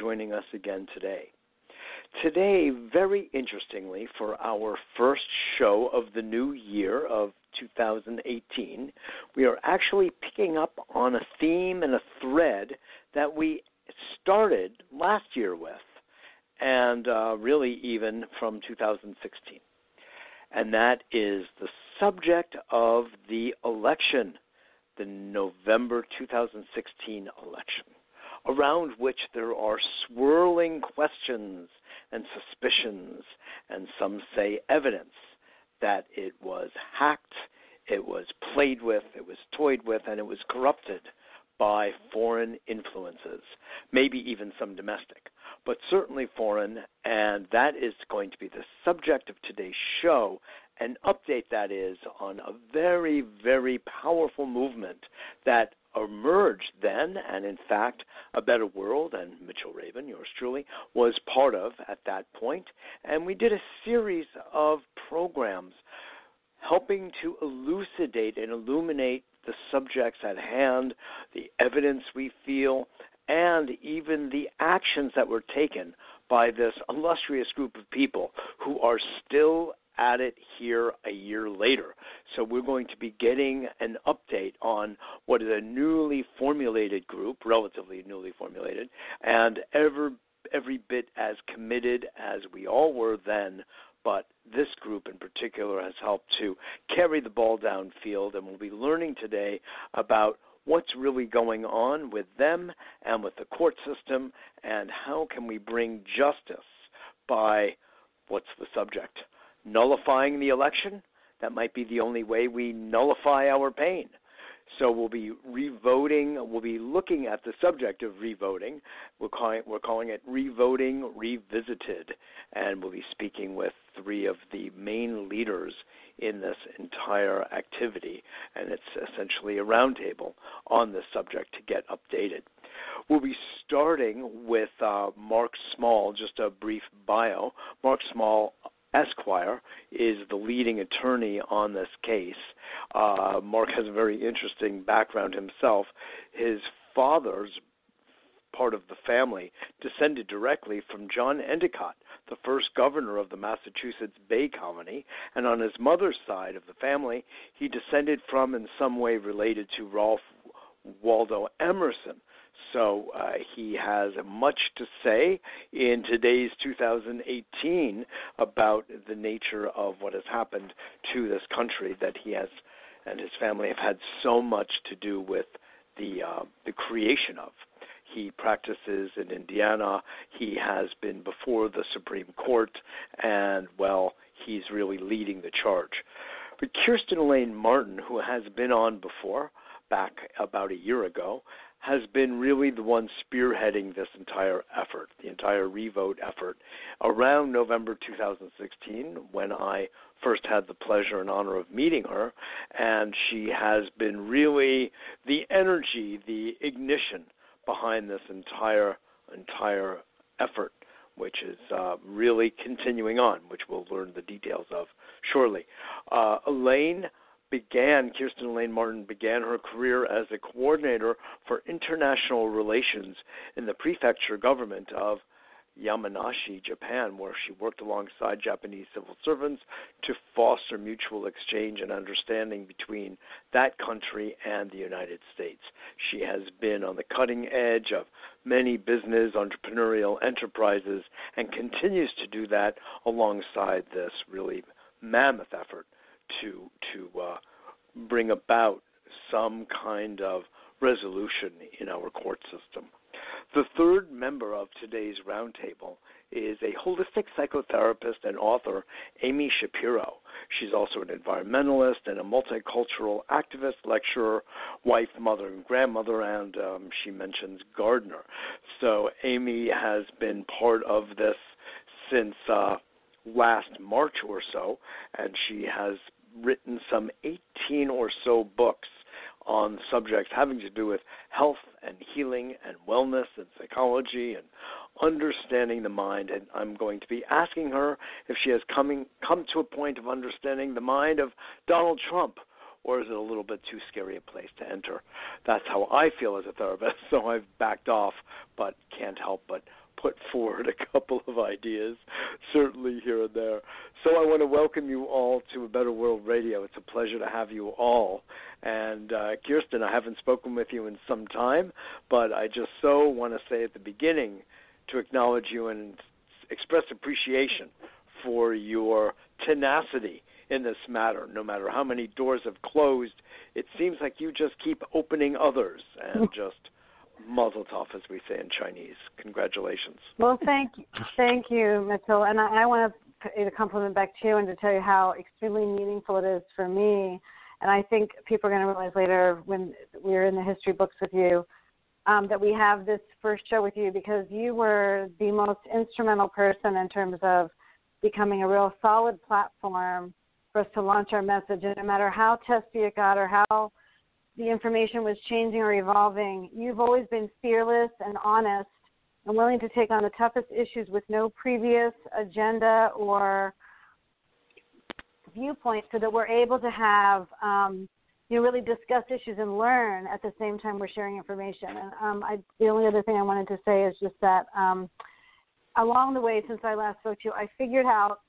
joining us again today. Today, very interestingly, for our first show of the new year of 2018, we are actually picking up on a theme and a thread that we started last year with, and uh, really even from 2016. And that is the subject of the election the November 2016 election, around which there are swirling questions and suspicions, and some say evidence that it was hacked, it was played with, it was toyed with, and it was corrupted by foreign influences, maybe even some domestic, but certainly foreign, and that is going to be the subject of today's show an update that is on a very, very powerful movement that emerged then, and in fact, A Better World and Mitchell Rabin, yours truly, was part of at that point. And we did a series of programs helping to elucidate and illuminate the subjects at hand, the evidence we feel, and even the actions that were taken by this illustrious group of people who are still at it here a year later. So we're going to be getting an update on what is a newly formulated group, relatively newly formulated, and ever every bit as committed as we all were then. But this group in particular has helped to carry the ball downfield, and we'll be learning today about what's really going on with them and with the court system, and how can we bring justice by what's the subject? Nullifying the election. That might be the only way we nullify our pain. So we'll be revoting. We'll be looking at the subject of revoting. We're calling, we're calling it revoting revisited, and we'll be speaking with three of the main leaders in this entire activity. And it's essentially a roundtable on this subject to get updated. We'll be starting with uh, Mark Small. Just a brief bio. Mark Small Esquire is the leading attorney on this case. Uh, Mark has a very interesting background himself. His father's part of the family descended directly from John Endicott, the first governor of the Massachusetts Bay Colony, and on his mother's side of the family, he descended from in some way related to Ralph Waldo Emerson, so uh, he has much to say in today's 2018 about the nature of what has happened to this country that he has and his family have had so much to do with the uh, the creation of. He practices in Indiana. He has been before the Supreme Court, and well, he's really leading the charge. But Kirstin Elaine Martin, who has been on before, back about a year ago, has been really the one spearheading this entire effort, the entire revote effort, around November 2016 when I first had the pleasure and honor of meeting her. And she has been really the energy, the ignition behind this entire entire effort, which is uh, really continuing on, which we'll learn the details of shortly. Uh, Elaine began, Kirstin Elaine Martin began her career as a coordinator for international relations in the prefecture government of Yamanashi, Japan, where she worked alongside Japanese civil servants to foster mutual exchange and understanding between that country and the United States. She has been on the cutting edge of many business entrepreneurial enterprises and continues to do that alongside this really mammoth effort to to uh, bring about some kind of resolution in our court system. The third member of today's roundtable is a holistic psychotherapist and author, Amy Shapiro. She's also an environmentalist and a multicultural activist, lecturer, wife, mother, and grandmother, and um, she mentions gardener. So Amy has been part of this since uh, last March or so, and she has written some 18 or so books on subjects having to do with health and healing and wellness and psychology and understanding the mind and I'm going to be asking her if she has coming come to a point of understanding the mind of Donald Trump or is it a little bit too scary a place to enter? That's how I feel as a therapist, so I've backed off, but can't help but put forward a couple of ideas, certainly here and there. So I want to welcome you all to A Better World Radio. It's a pleasure to have you all. And uh, Kirstin, I haven't spoken with you in some time, but I just so want to say at the beginning to acknowledge you and express appreciation for your tenacity in this matter. No matter how many doors have closed, it seems like you just keep opening others and just Mazel tov, as we say in Chinese. Congratulations. Well, thank you, thank you, Mitchell. And I, I want to compliment back to you and to tell you how extremely meaningful it is for me. And I think people are going to realize later when we're in the history books with you um, that we have this first show with you because you were the most instrumental person in terms of becoming a real solid platform for us to launch our message. And no matter how testy it got or how the information was changing or evolving, you've always been fearless and honest and willing to take on the toughest issues with no previous agenda or viewpoint so that we're able to have um, you know, really discuss issues and learn at the same time we're sharing information. And um, I, the only other thing I wanted to say is just that um, along the way since I last spoke to you, I figured out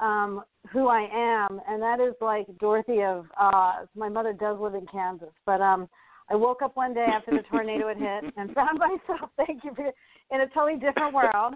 um, who I am, and that is like Dorothy of Oz. My mother does live in Kansas, but um, I woke up one day after the tornado had hit and found myself, thank you, for, in a totally different world.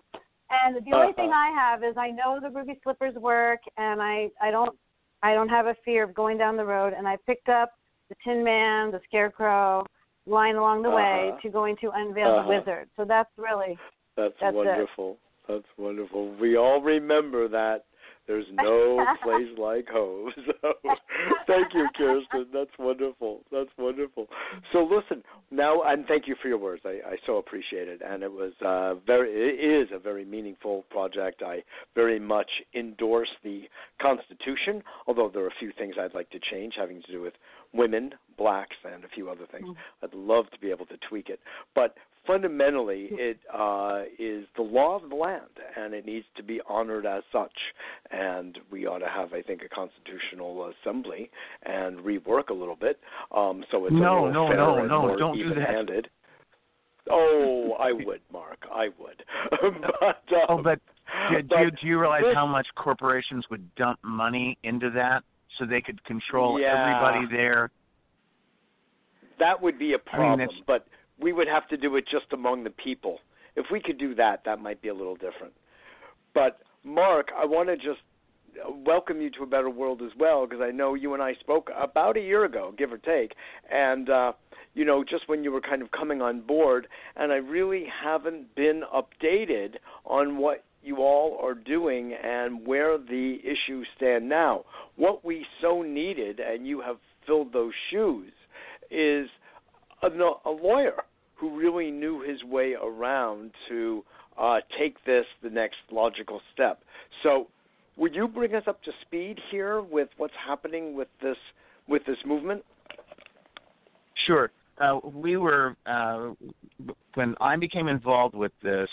And the only thing I have is I know the ruby slippers work, and I I don't I don't have a fear of going down the road. And I picked up the Tin Man, the Scarecrow line along the uh-huh. way to going to unveil uh-huh. the wizard. So that's really that's, that's wonderful. It. That's wonderful. We all remember that there's no place like home. So thank you, Kirstin. That's wonderful. That's wonderful. So listen now, and thank you for your words. I, I so appreciate it, and it was uh, very. It is a very meaningful project. I very much endorse the Constitution, although there are a few things I'd like to change, having to do with women, blacks, and a few other things. Mm-hmm. I'd love to be able to tweak it, but fundamentally it uh, is the law of the land, and it needs to be honored as such. And we ought to have, I think, a constitutional assembly and rework a little bit, um, so it's no, a no, fair no, and no, more don't even-handed. Oh, I would, Mark. I would. but, um, oh, but do, but do, do you realize this, how much corporations would dump money into that so they could control yeah, everybody there? That would be a problem, I mean, but we would have to do it just among the people. If we could do that, that might be a little different. But Mark, I want to just welcome you to a better world as well because I know you and I spoke about a year ago, give or take, and uh, you know just when you were kind of coming on board, and I really haven't been updated on what you all are doing and where the issues stand now. What we so needed, and you have filled those shoes, is a, a lawyer who really knew his way around to uh, take this the next logical step. So, would you bring us up to speed here with what's happening with this with this movement? Sure. Uh, we were uh, when I became involved with this.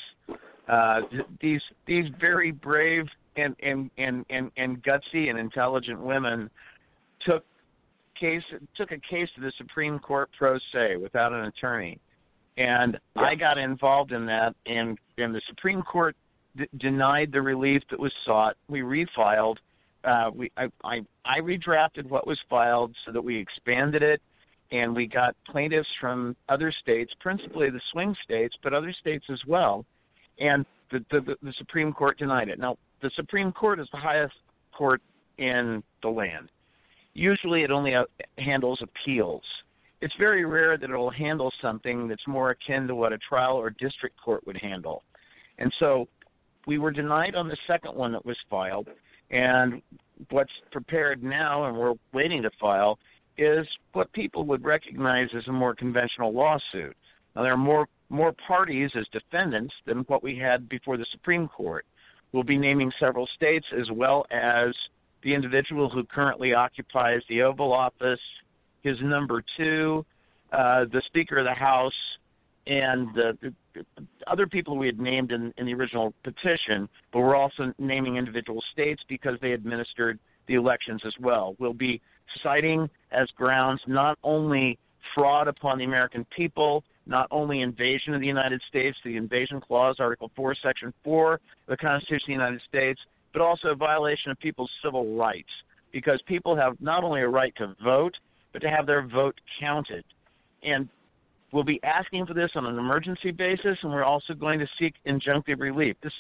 Uh, these these very brave and, and and and and gutsy and intelligent women took case took a case to the Supreme Court pro se without an attorney and yeah. I got involved in that, and and the Supreme Court d- denied the relief that was sought. We refiled. Uh, we I, I I redrafted what was filed so that we expanded it, and we got plaintiffs from other states, principally the swing states, but other states as well, and the the, the Supreme Court denied it. Now the Supreme Court is the highest court in the land. Usually, it only uh, handles appeals it's very rare that it'll handle something that's more akin to what a trial or district court would handle. And so we were denied on the second one that was filed. And what's prepared now, and we're waiting to file, is what people would recognize as a more conventional lawsuit. Now, there are more, more parties as defendants than what we had before the Supreme Court. We'll be naming several states as well as the individual who currently occupies the Oval Office his number two, uh, the Speaker of the House, and the, the other people we had named in, in the original petition, but we're also naming individual states because they administered the elections as well. We'll be citing as grounds not only fraud upon the American people, not only invasion of the United States, the Invasion Clause, Article 4, Section 4 of the Constitution of the United States, but also a violation of people's civil rights because people have not only a right to vote, but to have their vote counted. And we'll be asking for this on an emergency basis, and we're also going to seek injunctive relief. This,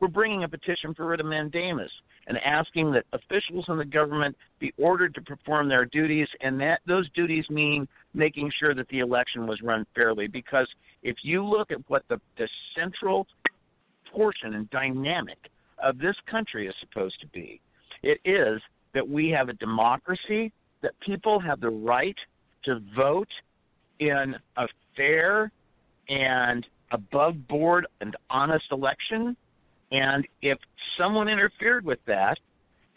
we're bringing a petition for writ of mandamus and asking that officials in the government be ordered to perform their duties, and that those duties mean making sure that the election was run fairly. Because if you look at what the, the central portion and dynamic of this country is supposed to be, it is that we have a democracy, that people have the right to vote in a fair and above board and honest election. And if someone interfered with that,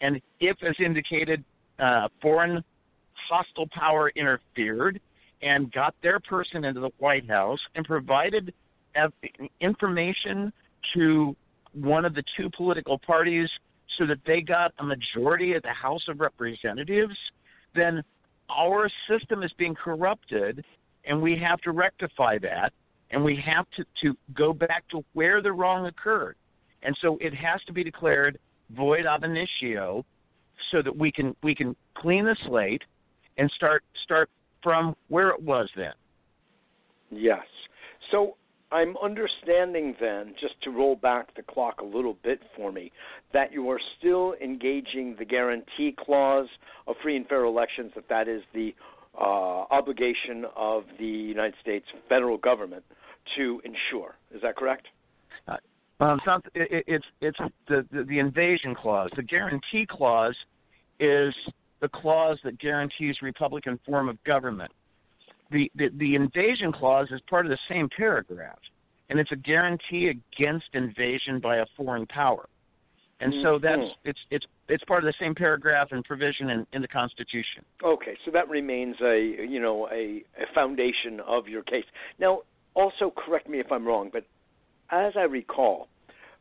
and if, as indicated, uh, foreign hostile power interfered and got their person into the White House and provided information to one of the two political parties so that they got a majority at the House of Representatives, then our system is being corrupted and we have to rectify that and we have to, to go back to where the wrong occurred. And so it has to be declared void ab initio so that we can we can clean the slate and start start from where it was then. Yes. So I'm understanding then, just to roll back the clock a little bit for me, that you are still engaging the guarantee clause of free and fair elections, that that is the uh, obligation of the United States federal government to ensure. Is that correct? Uh, it's not. It, it's it's the, the the invasion clause. The guarantee clause is the clause that guarantees Republican form of government. The, the the invasion clause is part of the same paragraph, and it's a guarantee against invasion by a foreign power. And so that's mm-hmm. it's it's it's part of the same paragraph and provision in, in the Constitution. Okay, so that remains a you know a, a foundation of your case. Now, also correct me if I'm wrong, but as I recall,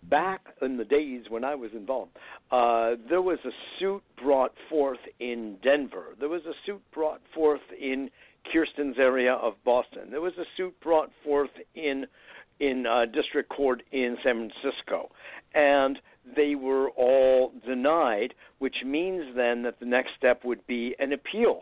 back in the days when I was involved, uh, there was a suit brought forth in Denver. There was a suit brought forth in Kirstin's area of Boston. There was a suit brought forth in in uh, district court in San Francisco, and they were all denied, which means then that the next step would be an appeal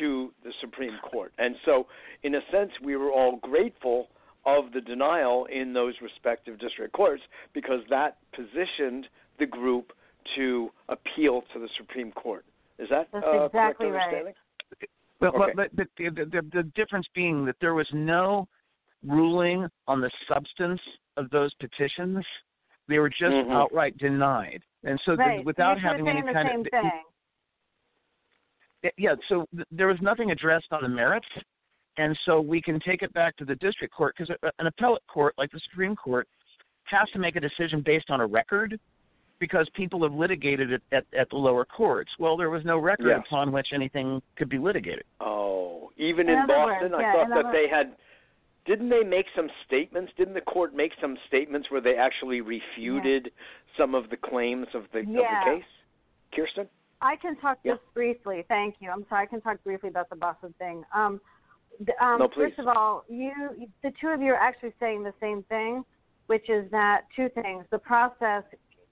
to the Supreme Court. And so, in a sense, we were all grateful of the denial in those respective district courts because that positioned the group to appeal to the Supreme Court. Is that That's uh, exactly correct understanding? Right. Well, okay. but, but the, the, the difference being that there was no ruling on the substance of those petitions they were just mm-hmm. outright denied, and so right. the, without having any kind of thing. yeah, so th- there was nothing addressed on the merits, and so we can take it back to the district court because an appellate court like the Supreme Court has to make a decision based on a record because people have litigated it at, at the lower courts. Well, there was no record yes. upon which anything could be litigated. Oh, even in, in Boston, words, I yeah, thought that words. they had didn't they make some statements? Didn't the court make some statements where they actually refuted yeah. some of the claims of the, yeah. of the case? Kirstin? I can talk yeah. just briefly. Thank you. I'm sorry. I can talk briefly about the Boston thing. Um, um, no, please. First of all, you, the two of you are actually saying the same thing, which is that two things: the process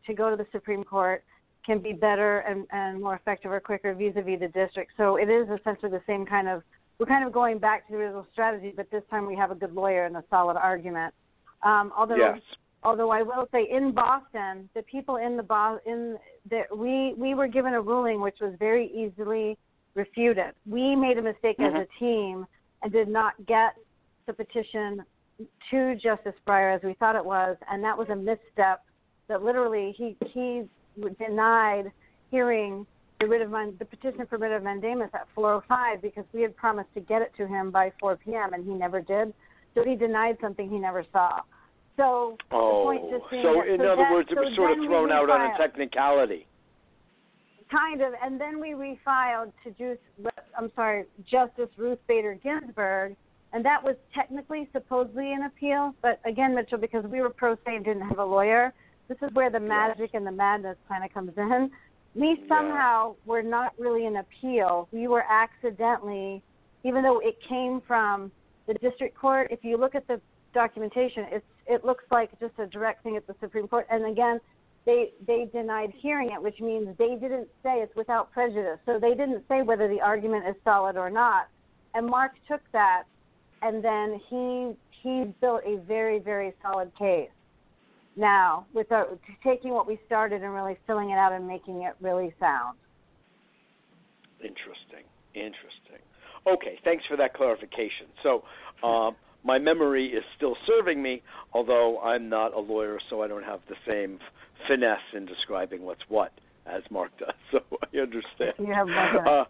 to go to the Supreme Court can be better and, and more effective or quicker vis-a-vis the district. So it is essentially the same kind of we're kind of going back to the original strategy, but this time we have a good lawyer and a solid argument. Um, although, yes. although I will say, in Boston, the people in the Bo- in that we we were given a ruling which was very easily refuted. We made a mistake mm-hmm. as a team and did not get the petition to Justice Breyer as we thought it was, and that was a misstep. That literally he he denied hearing the writ of the petition for writ of mandamus at 4:05 because we had promised to get it to him by 4 p.m. and he never did. So he denied something he never saw. So oh, the point oh, just being so that, in so other that, words, it so was sort of thrown out on a technicality. Kind of, and then we refiled to Juice, I'm sorry, Justice Ruth Bader Ginsburg, and that was technically supposedly an appeal. But again, Mitchell, because we were pro se and didn't have a lawyer, this is where the magic and the madness kind of comes in we somehow yeah. were not really an appeal. We were accidentally, even though it came from the district court. If you look at the documentation, it's it looks like just a direct thing at the Supreme Court. And again, they they denied hearing it, which means they didn't say it's without prejudice. So they didn't say whether the argument is solid or not. And Mark took that, and then he he built a very very solid case. Now, with our, taking what we started and really filling it out and making it really sound. Interesting. Interesting. Okay, thanks for that clarification. So, uh, my memory is still serving me, although I'm not a lawyer, so I don't have the same finesse in describing what's what as Mark does. So I understand. You have uh,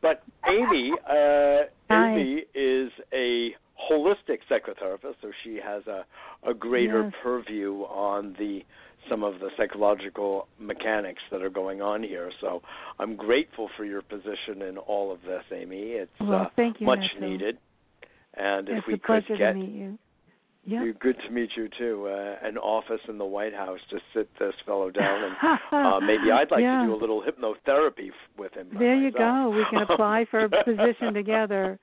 but Amy, uh, Amy is a holistic psychotherapist, so she has a, a greater yes. purview on the some of the psychological mechanics that are going on here. So I'm grateful for your position in all of this, Amy. It's well, uh, thank you, much Mitchell. needed. And it's if we a could pleasure get to meet you. Yep. good to meet you too. Uh, an office in the White House to sit this fellow down, and uh, maybe I'd like yeah. to do a little hypnotherapy f- with him. There you go. We can apply for a position together.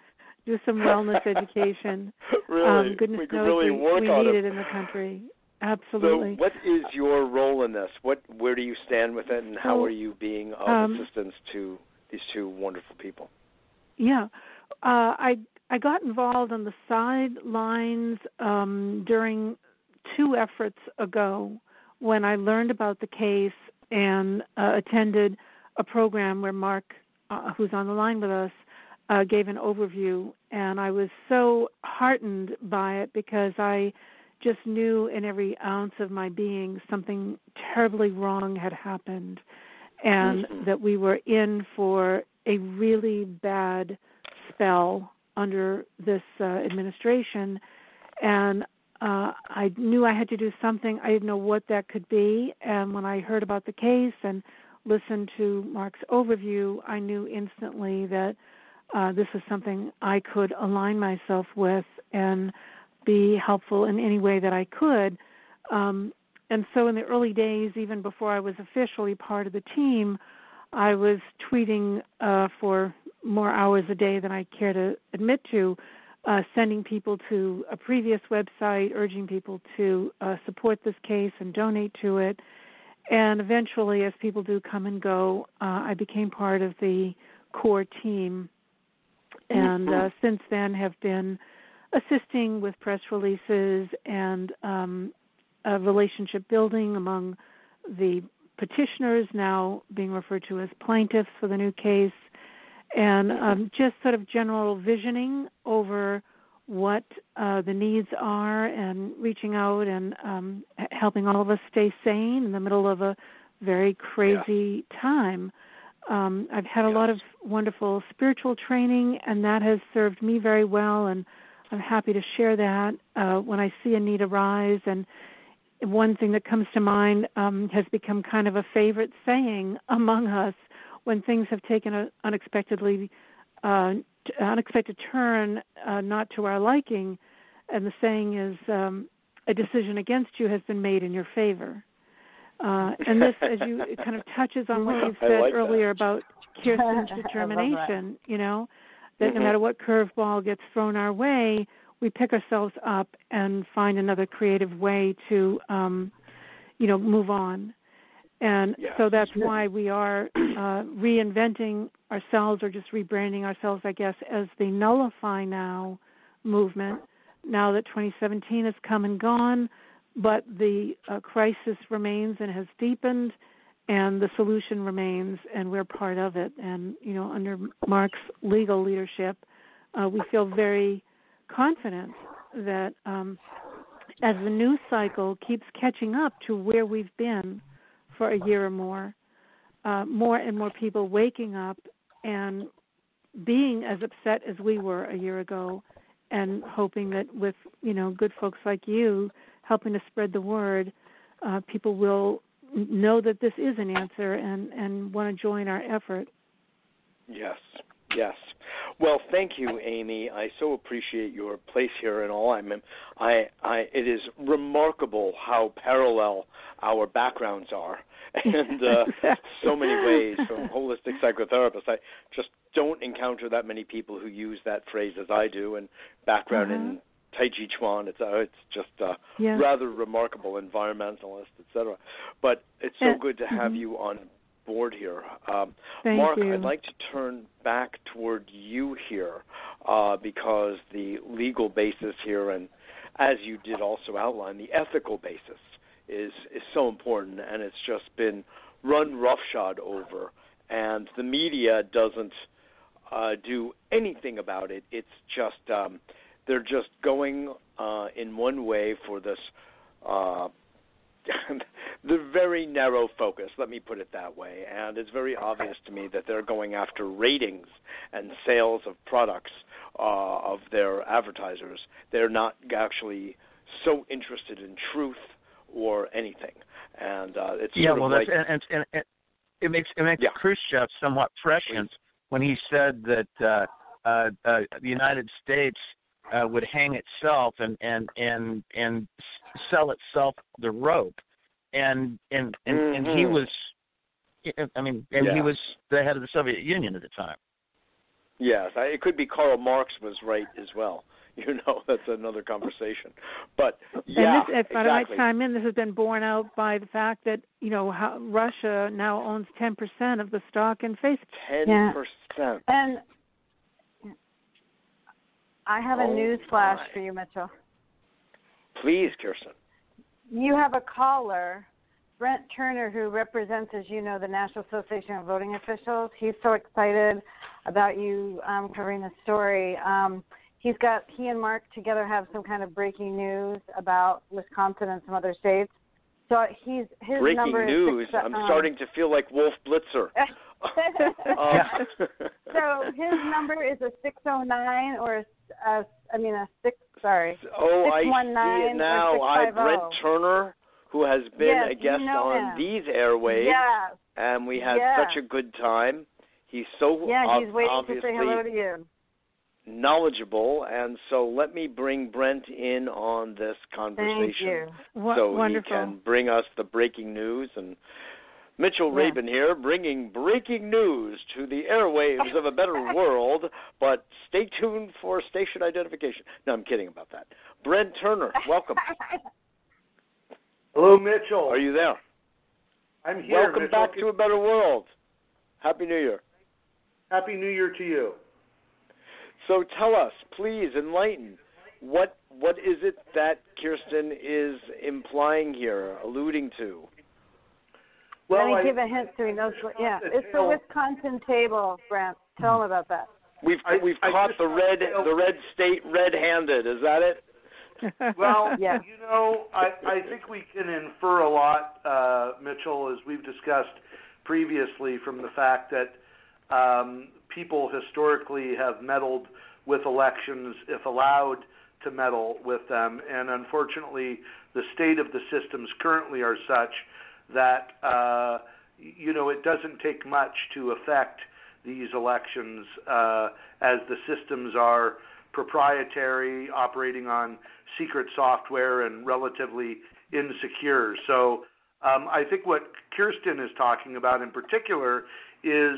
Do some wellness education. really, um, goodness we could knows really we, work we on need it. it in the country. Absolutely. So, what is your role in this? What, where do you stand with it, and how are you being of um, assistance to these two wonderful people? Yeah, uh, I I got involved on the sidelines um, during two efforts ago when I learned about the case and uh, attended a program where Mark, uh, who's on the line with us, uh, gave an overview, and I was so heartened by it because I just knew in every ounce of my being something terribly wrong had happened, and Mhm. that we were in for a really bad spell under this uh, administration, and uh, I knew I had to do something. I didn't know what that could be, and when I heard about the case and listened to Mark's overview, I knew instantly that uh, this was something I could align myself with and be helpful in any way that I could. Um, and so, in the early days, even before I was officially part of the team, I was tweeting uh, for more hours a day than I care to admit to, uh, sending people to a previous website, urging people to uh, support this case and donate to it. And eventually, as people do come and go, uh, I became part of the core team, and uh, since then have been assisting with press releases and um, uh, relationship building among the petitioners, now being referred to as plaintiffs for the new case, and um, just sort of general visioning over what uh, the needs are and reaching out and um, helping all of us stay sane in the middle of a very crazy time. Um, I've had a lot of wonderful spiritual training, and that has served me very well. And I'm happy to share that uh, when I see a need arise. And one thing that comes to mind um, has become kind of a favorite saying among us when things have taken an unexpectedly uh, t- unexpected turn, uh, not to our liking. And the saying is, um, "A decision against you has been made in your favor." Uh, and this, as you, it kind of touches on what you've said like that. earlier about Kirstin's determination. You know, that no Mhm. matter what curveball gets thrown our way, we pick ourselves up and find another creative way to, um, you know, move on. And Yes. so that's why we are uh, reinventing ourselves or just rebranding ourselves, I guess, as the Nullify Now movement. Now that 2017 has come and gone, but the uh, crisis remains and has deepened, and the solution remains, and we're part of it. And you know, under Mark's legal leadership, uh, we feel very confident that um, as the news cycle keeps catching up to where we've been for a year or more, uh, more and more people waking up and being as upset as we were a year ago, and hoping that with you know good folks like you helping to spread the word, uh, people will know that this is an answer and and want to join our effort. Yes, yes. Well, thank you, Amy. I so appreciate your place here and all. I'm, I, I, it is remarkable how parallel our backgrounds are, and uh, so many ways from holistic psychotherapists. I just don't encounter that many people who use that phrase as I do, and background uh-huh. in Tai Chi Chuan. It's uh, it's just uh, yeah. rather remarkable environmentalist, etc. But it's so And- good to have mhm. you on board here. Um, Mark, you. I'd like to turn back toward you here uh, because the legal basis here, and as you did also outline, the ethical basis is is so important, and it's just been run roughshod over, and the media doesn't uh, do anything about it. It's just um, they're just going uh, in one way for this. Uh, the very narrow focus, let me put it that way. And it's very obvious to me that they're going after ratings and sales of products uh, of their advertisers. They're not actually so interested in truth or anything. And uh, it's Yeah, well, of that's like and, and, and it makes it makes Yeah. Khrushchev somewhat prescient when he said that uh, uh, uh, the United States uh, would hang itself and and and and sell itself the rope, and and and, and he Mhm. was, I mean, and he was the head of the Soviet Union at the time. Yes, I, it could be Karl Marx was right as well. You know, that's another conversation. But yeah, and this, if I might chime in, this has been borne out by the fact that you know how Russia now owns 10% of the stock in Facebook. Ten Yeah. percent. And I have a Oh, news flash my. for you, Mitchell. Please, Kirstin. You have a caller, Brent Turner, who represents, as you know, the National Association of Voting Officials. He's so excited about you um, covering the story. Um, he's got he and Mark together have some kind of breaking news about Wisconsin and some other states. So he's his Breaking number news. six, I'm um, starting to feel like Wolf Blitzer. Um, so his number is a six oh nine or a, I mean a six sorry oh, I see 619 it now. Hi, Brent Turner, who has been Yes, a you guest know on him. these airwaves, yes and we had Yeah. such a good time. He's so yeah ob- he's waiting to obviously say hello to you. knowledgeable, and so let me bring Brent in on this conversation. Thank you. So wonderful. he can bring us the breaking news and Mitchell Yeah. Rabin here bringing breaking news to the airwaves of a better world, but stay tuned for station identification. No, I'm kidding about that. Brent Turner, welcome. Hello, Mitchell. Are you there? I'm here. welcome Mitchell. back to a better world. Happy New Year. Happy New Year to you. So tell us, please enlighten. What what is it that Kirstin is implying here, alluding to? Let me I, give a hint so he knows what. Yeah, the it's the Wisconsin table, Brent. Tell him about that. We've I- we've I caught the red to the red state red-handed. Is that it? well, Yeah. you know, I, I think we can infer a lot, uh, Mitchell, as we've discussed previously, from the fact that um, people historically have meddled with elections if allowed to meddle with them, and unfortunately, the state of the systems currently are such that uh, you know it doesn't take much to affect these elections, uh, as the systems are proprietary, operating on secret software, and relatively insecure. So, um, I think what Kirsten is talking about in particular is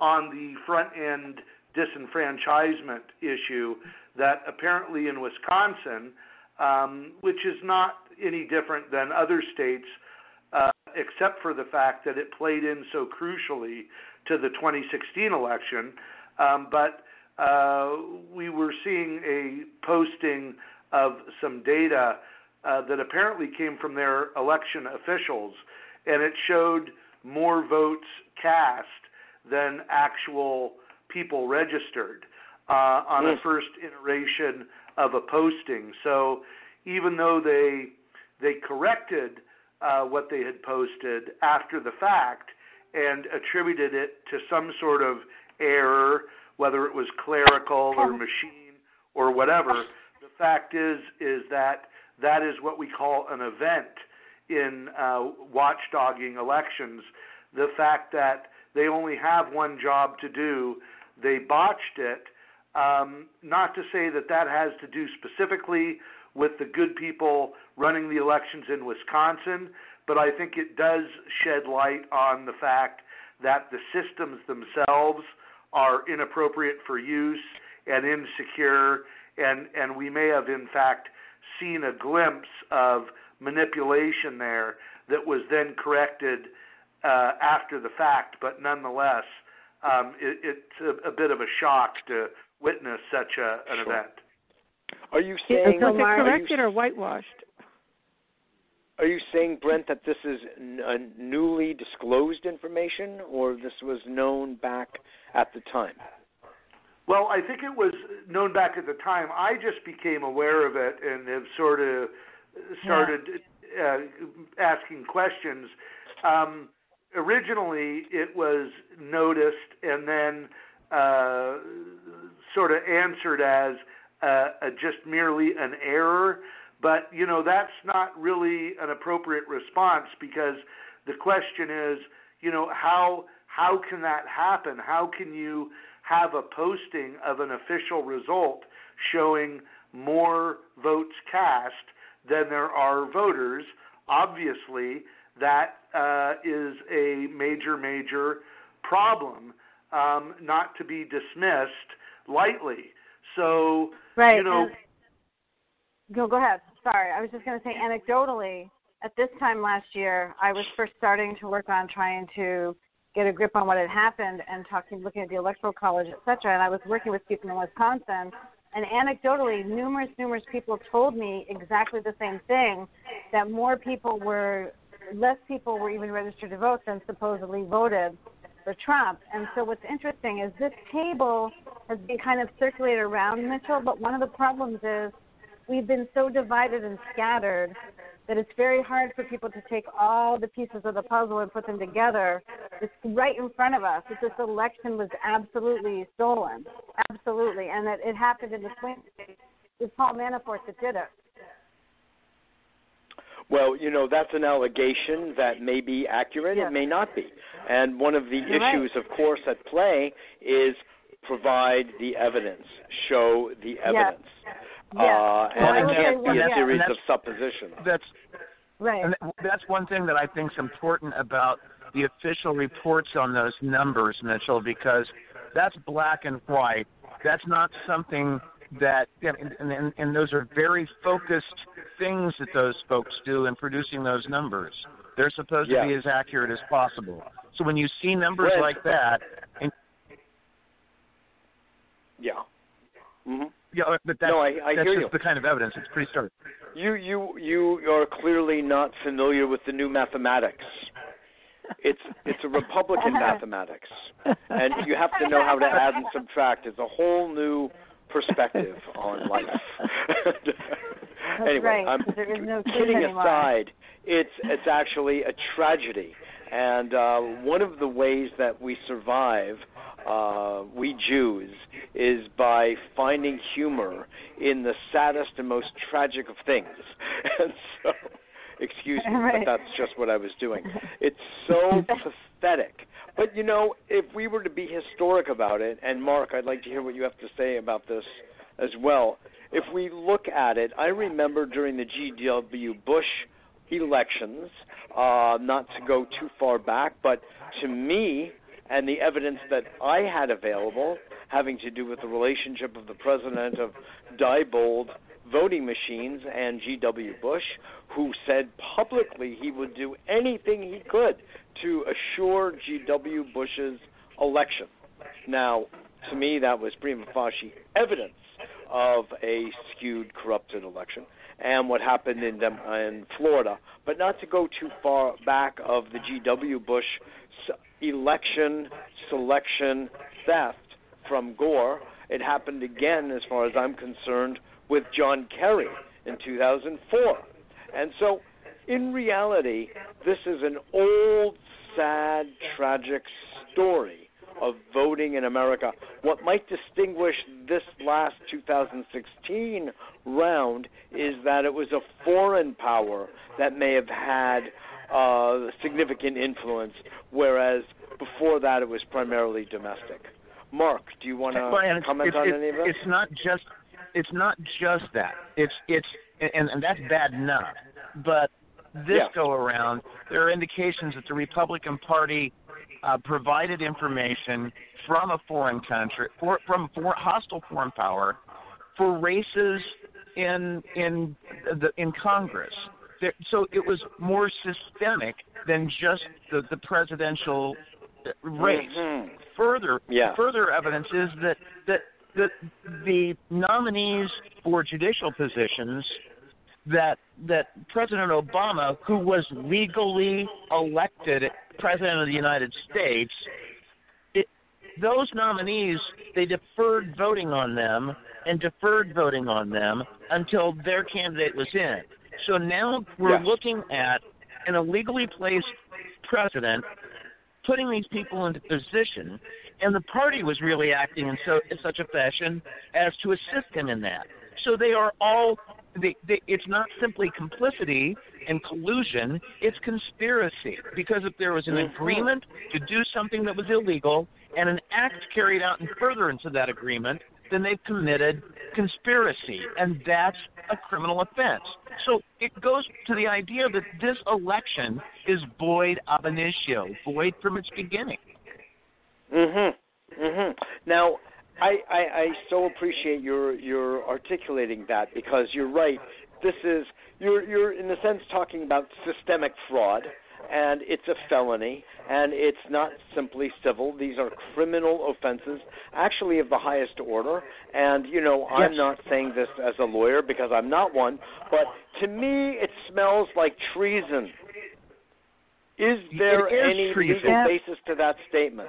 on the front end disenfranchisement issue that apparently in Wisconsin, um, which is not any different than other states, except for the fact that it played in so crucially to the 2016 election. Um, but uh, we were seeing a posting of some data uh, that apparently came from their election officials, and it showed more votes cast than actual people registered uh, on a Mm. first iteration of a posting. So even though they they corrected uh, what they had posted after the fact and attributed it to some sort of error, whether it was clerical or machine or whatever, the fact is is that that is what we call an event in uh, watchdogging elections. The fact that they only have one job to do, they botched it, Um, not to say that that has to do specifically with the good people running the elections in Wisconsin, but I think it does shed light on the fact that the systems themselves are inappropriate for use and insecure, and, and we may have, in fact, seen a glimpse of manipulation there that was then corrected uh, after the fact, but nonetheless, um, it, it's a, a, bit of a shock to witness such a, an sure. event. Are you saying? Was it corrected or whitewashed? Are you saying, Brent, that this is n- newly disclosed information, or this was known back at the time? Well, I think it was known back at the time. I just became aware of it and have sort of started yeah. uh, asking questions. Um, originally, it was noticed and then uh, sort of answered as uh, a, just merely an error. But you know that's not really an appropriate response because the question is, you know, how how can that happen? How can you have a posting of an official result showing more votes cast than there are voters? Obviously, that uh, is a major, major problem, um, not to be dismissed lightly. So, right. you know. Go, go ahead. Sorry, I was just going to say anecdotally, at this time last year, I was first starting to work on trying to get a grip on what had happened and talking, looking at the electoral college, et cetera. And I was working with people in Wisconsin, and anecdotally, numerous, numerous people told me exactly the same thing: that more people were, less people were even registered to vote than supposedly voted for Trump. And so, what's interesting is this table has been kind of circulated around Mitchell, but one of the problems is we've been so divided and scattered that it's very hard for people to take all the pieces of the puzzle and put them together. It's right in front of us that this election was absolutely stolen, absolutely, and that it happened in the swing state. It was Paul Manafort that did it. Well, you know, that's an allegation that may be accurate, yes. it may not be. And one of the You're issues, right. of course, at play is provide the evidence, show the evidence. Yes. Uh, and it can't be a yeah. series of suppositions. That's right. And that's one thing that I think is important about the official reports on those numbers, Mitchell, because that's black and white. That's not something that, and, and, and those are very focused things that those folks do in producing those numbers. They're supposed yeah. to be as accurate as possible. So when you see numbers When, like that, and yeah. Mm-hmm. yeah, but that's, no, I, I that's hear just you. the kind of evidence. It's pretty stark. You you you are clearly not familiar with the new mathematics. It's it's a Republican mathematics, and you have to know how to add and subtract. It's a whole new perspective on life. anyway, right, I'm there is no kidding anymore. aside. It's it's actually a tragedy, and uh, one of the ways that we survive, uh, we Jews, is by finding humor in the saddest and most tragic of things. And so, excuse me, Right. but that's just what I was doing. It's so pathetic. But you know, if we were to be historic about it, and Mark, I'd like to hear what you have to say about this as well. If we look at it, I remember during the G.W. Bush elections, uh, not to go too far back, but to me, and the evidence that I had available having to do with the relationship of the president of Diebold voting machines and G.W. Bush, who said publicly he would do anything he could to assure G.W. Bush's election. Now, to me, that was prima facie evidence of a skewed, corrupted election and what happened in them, in Florida. But not to go too far back of the G.W. Bush election selection theft from Gore. It happened again, as far as I'm concerned, with John Kerry in 2004. And so, in reality, this is an old, sad, tragic story of voting in America. What might distinguish this last 2016 round is that it was a foreign power that may have had uh, significant influence, whereas before that it was primarily domestic. Mark, do you want to well, comment it's, on it's, any of that? It's not just it's not just that. It's it's and, and that's bad enough. But this yeah. go around, there are indications that the Republican Party uh, provided information from a foreign country, for, from for hostile foreign power, for races in in the in Congress. There, so it was more systemic than just the, the presidential race. Mm-hmm. Further, yeah. further evidence is that that that the nominees for judicial positions that that President Obama, who was legally elected president of the United States, it, those nominees they deferred voting on them and deferred voting on them until their candidate was in. So now we're looking at an illegally placed president putting these people into position, and the party was really acting in, so, in such a fashion as to assist him in that. So they are all. They, they, it's not simply complicity and collusion; it's conspiracy. Because if there was an mm-hmm. agreement to do something that was illegal and an act carried out in furtherance of that agreement, then they've committed conspiracy, and that's a criminal offense. So it goes to the idea that this election is void ab initio, void from its beginning. Mhm. Mhm. Now, I, I I so appreciate your your articulating that because you're right. This is you're you're in a sense talking about systemic fraud and it's a felony, and it's not simply civil. These are criminal offenses, actually of the highest order. And you know, yes. I'm not saying this as a lawyer because I'm not one, but to me, it smells like treason. Is there is any treason. legal basis to that statement?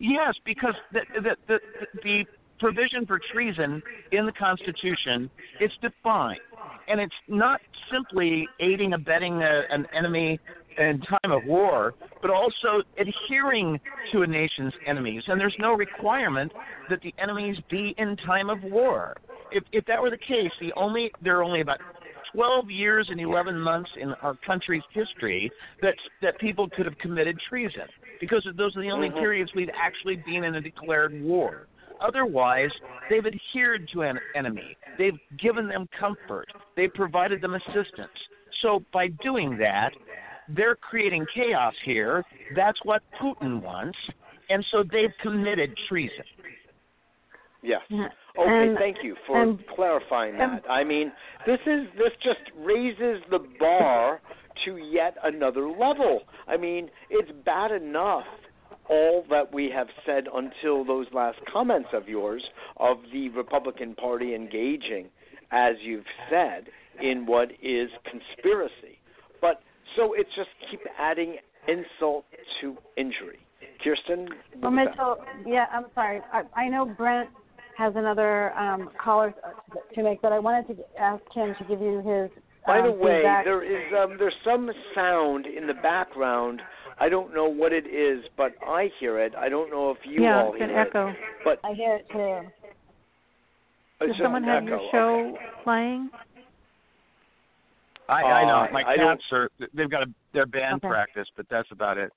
Yes, because the the the, the provision for treason in the Constitution is defined, and it's not simply aiding, abetting a, an enemy in time of war, but also adhering to a nation's enemies. And there's no requirement that the enemies be in time of war. If if that were the case, the only there are only about 12 years and 11 months in our country's history that that people could have committed treason because those are the only Mhm. periods we've actually been in a declared war. Otherwise, they've adhered to an enemy. They've given them comfort. They've provided them assistance. So by doing that, they're creating chaos here. That's what Putin wants. And so they've committed treason. Yes. Okay, And- thank you for and- clarifying and- that. I mean, this is this just raises the bar to yet another level. I mean, it's bad enough all that we have said until those last comments of yours of the Republican Party engaging, as you've said, in what is conspiracy. But so it's just keep adding insult to injury. Kirstin? Well? Mitchell, yeah, I'm sorry. I, I know Brent has another um, caller to make, but I wanted to ask him to give you his. By the um, way, feedback. there is um, there's some sound in the background. I don't know what it is, but I hear it. I don't know if you yeah, all it's an hear echo. it. But I hear it too. it's Does someone an have echo. your show Okay. playing? I, I know Uh, my I don't- cats are they've got a, their band Okay. practice, but that's about it.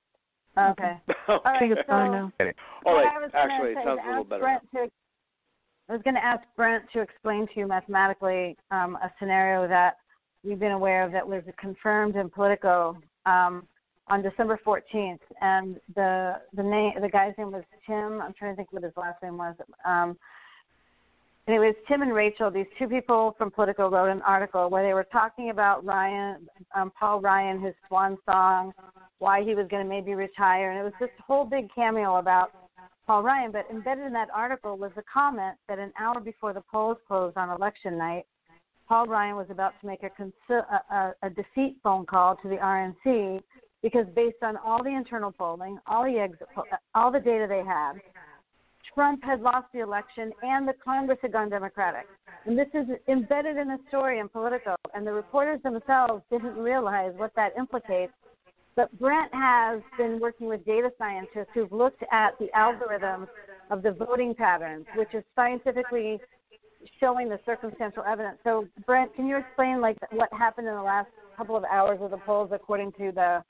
Okay. All I right. think it's so, fine now. All. I was gonna Actually, it say sounds a little ask better. Brent to, I was going to ask Brent to explain to you mathematically um, a scenario that we've been aware of that was confirmed in Politico um, on December 14th, and the the name the guy's name was Tim. I'm trying to think what his last name was. Um, and it was Tim and Rachel. These two people from Politico wrote an article where they were talking about Ryan, um, Paul Ryan, his swan song, why he was going to maybe retire, and it was this whole big cameo about Paul Ryan. But embedded in that article was a comment that an hour before the polls closed on election night, Paul Ryan was about to make a, a, a, a defeat phone call to the RNC because based on all the internal polling, all the exit, po- all the data they had, Trump had lost the election and the Congress had gone Democratic. And this is embedded in the story in Politico, and the reporters themselves didn't realize what that implicates. But Brent has been working with data scientists who've looked at the algorithms of the voting patterns, which is scientifically showing the circumstantial evidence. So, Brent, can you explain like what happened in the last couple of hours of the polls according to the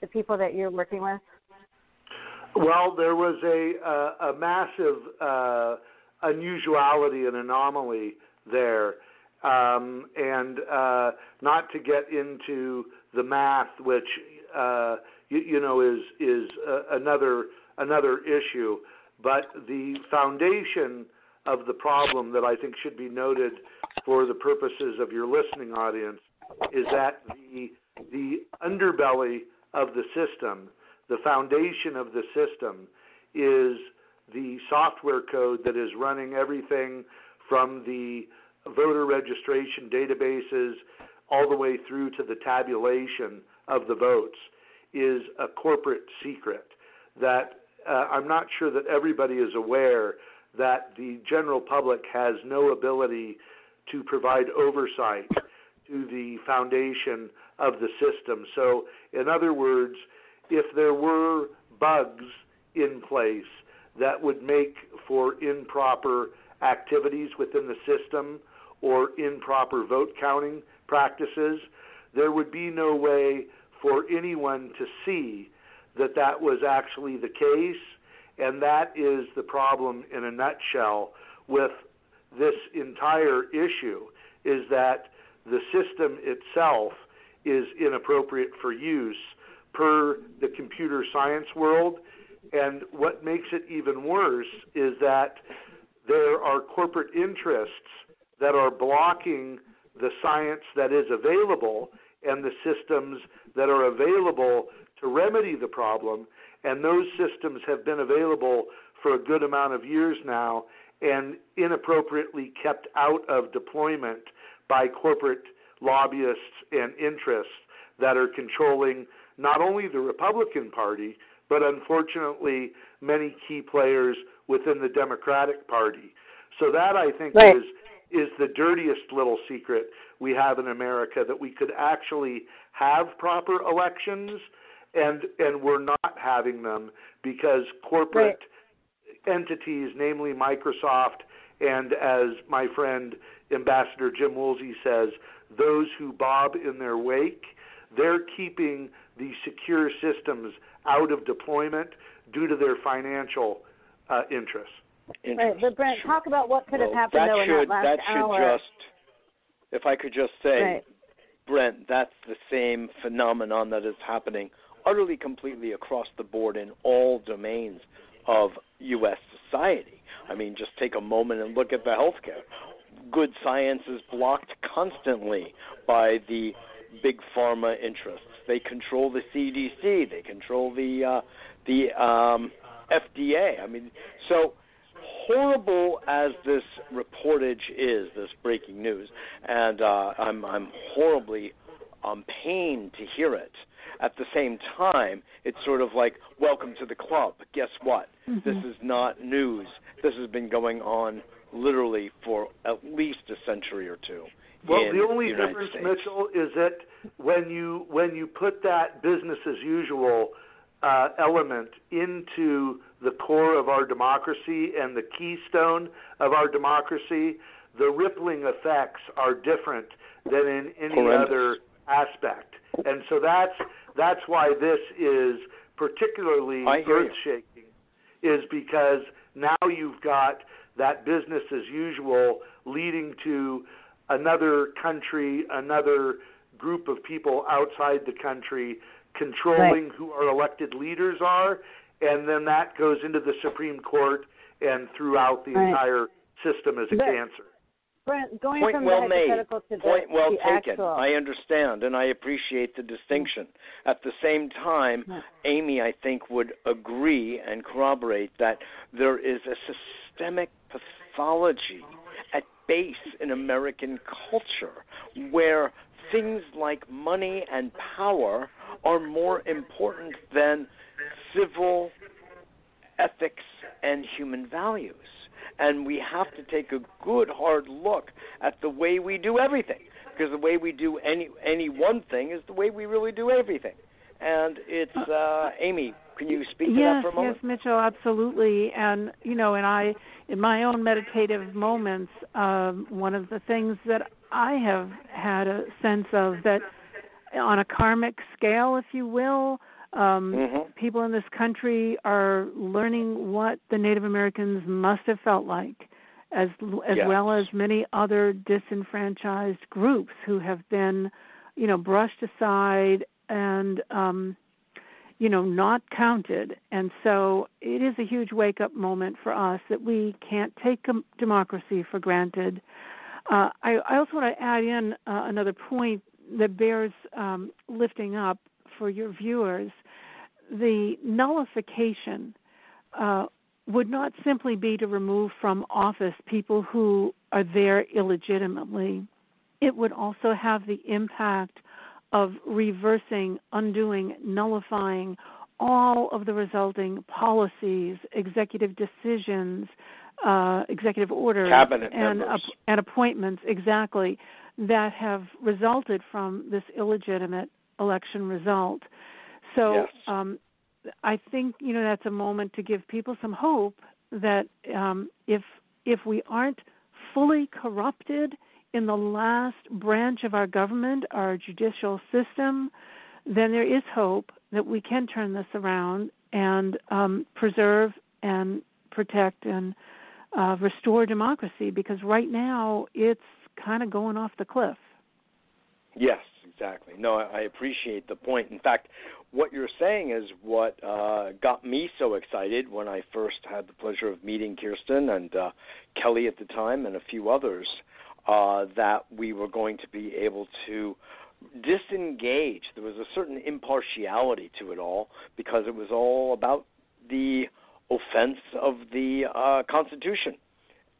the people that you're working with? Well, there was a a, a massive uh, unusuality and anomaly there, um, and uh, not to get into the math, which uh, you, you know is is uh, another another issue, but the foundation of the problem that I think should be noted for the purposes of your listening audience is that the the underbelly of the system, the foundation of the system, is the software code that is running everything from the voter registration databases all the way through to the tabulation of the votes is a corporate secret that uh, I'm not sure that everybody is aware that the general public has no ability to provide oversight to the foundation of the system. So, in other words, if there were bugs in place that would make for improper activities within the system or improper vote counting practices, there would be no way for anyone to see that that was actually the case. And that is the problem in a nutshell with this entire issue is that the system itself is inappropriate for use per the computer science world. And what makes it even worse is that there are corporate interests that are blocking the science that is available and the systems that are available to remedy the problem. And those systems have been available for a good amount of years now and inappropriately kept out of deployment by corporate lobbyists and interests that are controlling not only the Republican Party, but unfortunately many key players within the Democratic Party. So that I think right. is is the dirtiest little secret we have in America that we could actually have proper elections and and we're not having them because corporate right. entities, namely Microsoft and as my friend Ambassador Jim Woolsey says, those who bob in their wake, they're keeping the secure systems out of deployment due to their financial uh, interests. Right, but Brent, talk about what could well, have happened though should, in that last that should hour. Just, if I could just say, right. Brent, that's the same phenomenon that is happening utterly completely across the board in all domains of U.S. society. I mean, just take a moment and look at the healthcare. Good science is blocked constantly by the big pharma interests. They control the CDC. They control the uh, the um, FDA. I mean, so horrible as this reportage is, this breaking news, and uh, I'm I'm horribly um, pained to hear it. At the same time, it's sort of like welcome to the club. Guess what? Mm-hmm. This is not news. This has been going on literally for at least a century or two. Well, the only the difference, States. Mitchell, is that when you when you put that business as usual uh, element into the core of our democracy and the keystone of our democracy, the rippling effects are different than in any Horrendous. other aspect. And so that's that's why this is particularly earth shaking, is because now you've got that business as usual leading to another country, another group of people outside the country controlling who our elected leaders are, and then that goes into the Supreme Court and throughout the Right. entire system as a But- cancer. Brent, going Point from well the made. hypothetical to the, Point well the taken. actual. I understand and I appreciate the distinction. At the same time, Amy, I think, would agree and corroborate that there is a systemic pathology at base in American culture where things like money and power are more important than civil ethics and human values. And we have to take a good hard look at the way we do everything. Because the way we do any any one thing is the way we really do everything. And it's uh Amy, can you speak to yes, that for a moment? Yes, Mitchell, absolutely. And you know, and I, in my own meditative moments, um, one of the things that I have had a sense of that, on a karmic scale, if you will, Um, mm-hmm. People in this country are learning what the Native Americans must have felt like, as as yes. well as many other disenfranchised groups who have been, you know, brushed aside and um, you know not counted. And so it is a huge wake up moment for us that we can't take democracy for granted. Uh, I, I also want to add in uh, another point that bears um, lifting up for your viewers, the nullification uh, would not simply be to remove from office people who are there illegitimately. It would also have the impact of reversing, undoing, nullifying all of the resulting policies, executive decisions, uh, executive orders, Cabinet and, uh, and appointments, exactly, that have resulted from this illegitimate election result. So yes. um, I think you know that's a moment to give people some hope that um, if if we aren't fully corrupted in the last branch of our government, our judicial system, then there is hope that we can turn this around and um, preserve and protect and uh, restore democracy. Because right now it's kind of going off the cliff. Yes, exactly. No, I appreciate the point. In fact, what you're saying is what uh, got me so excited when I first had the pleasure of meeting Kirstin and uh, Kelly at the time and a few others uh, that we were going to be able to disengage. There was a certain impartiality to it all because it was all about the offense of the uh, Constitution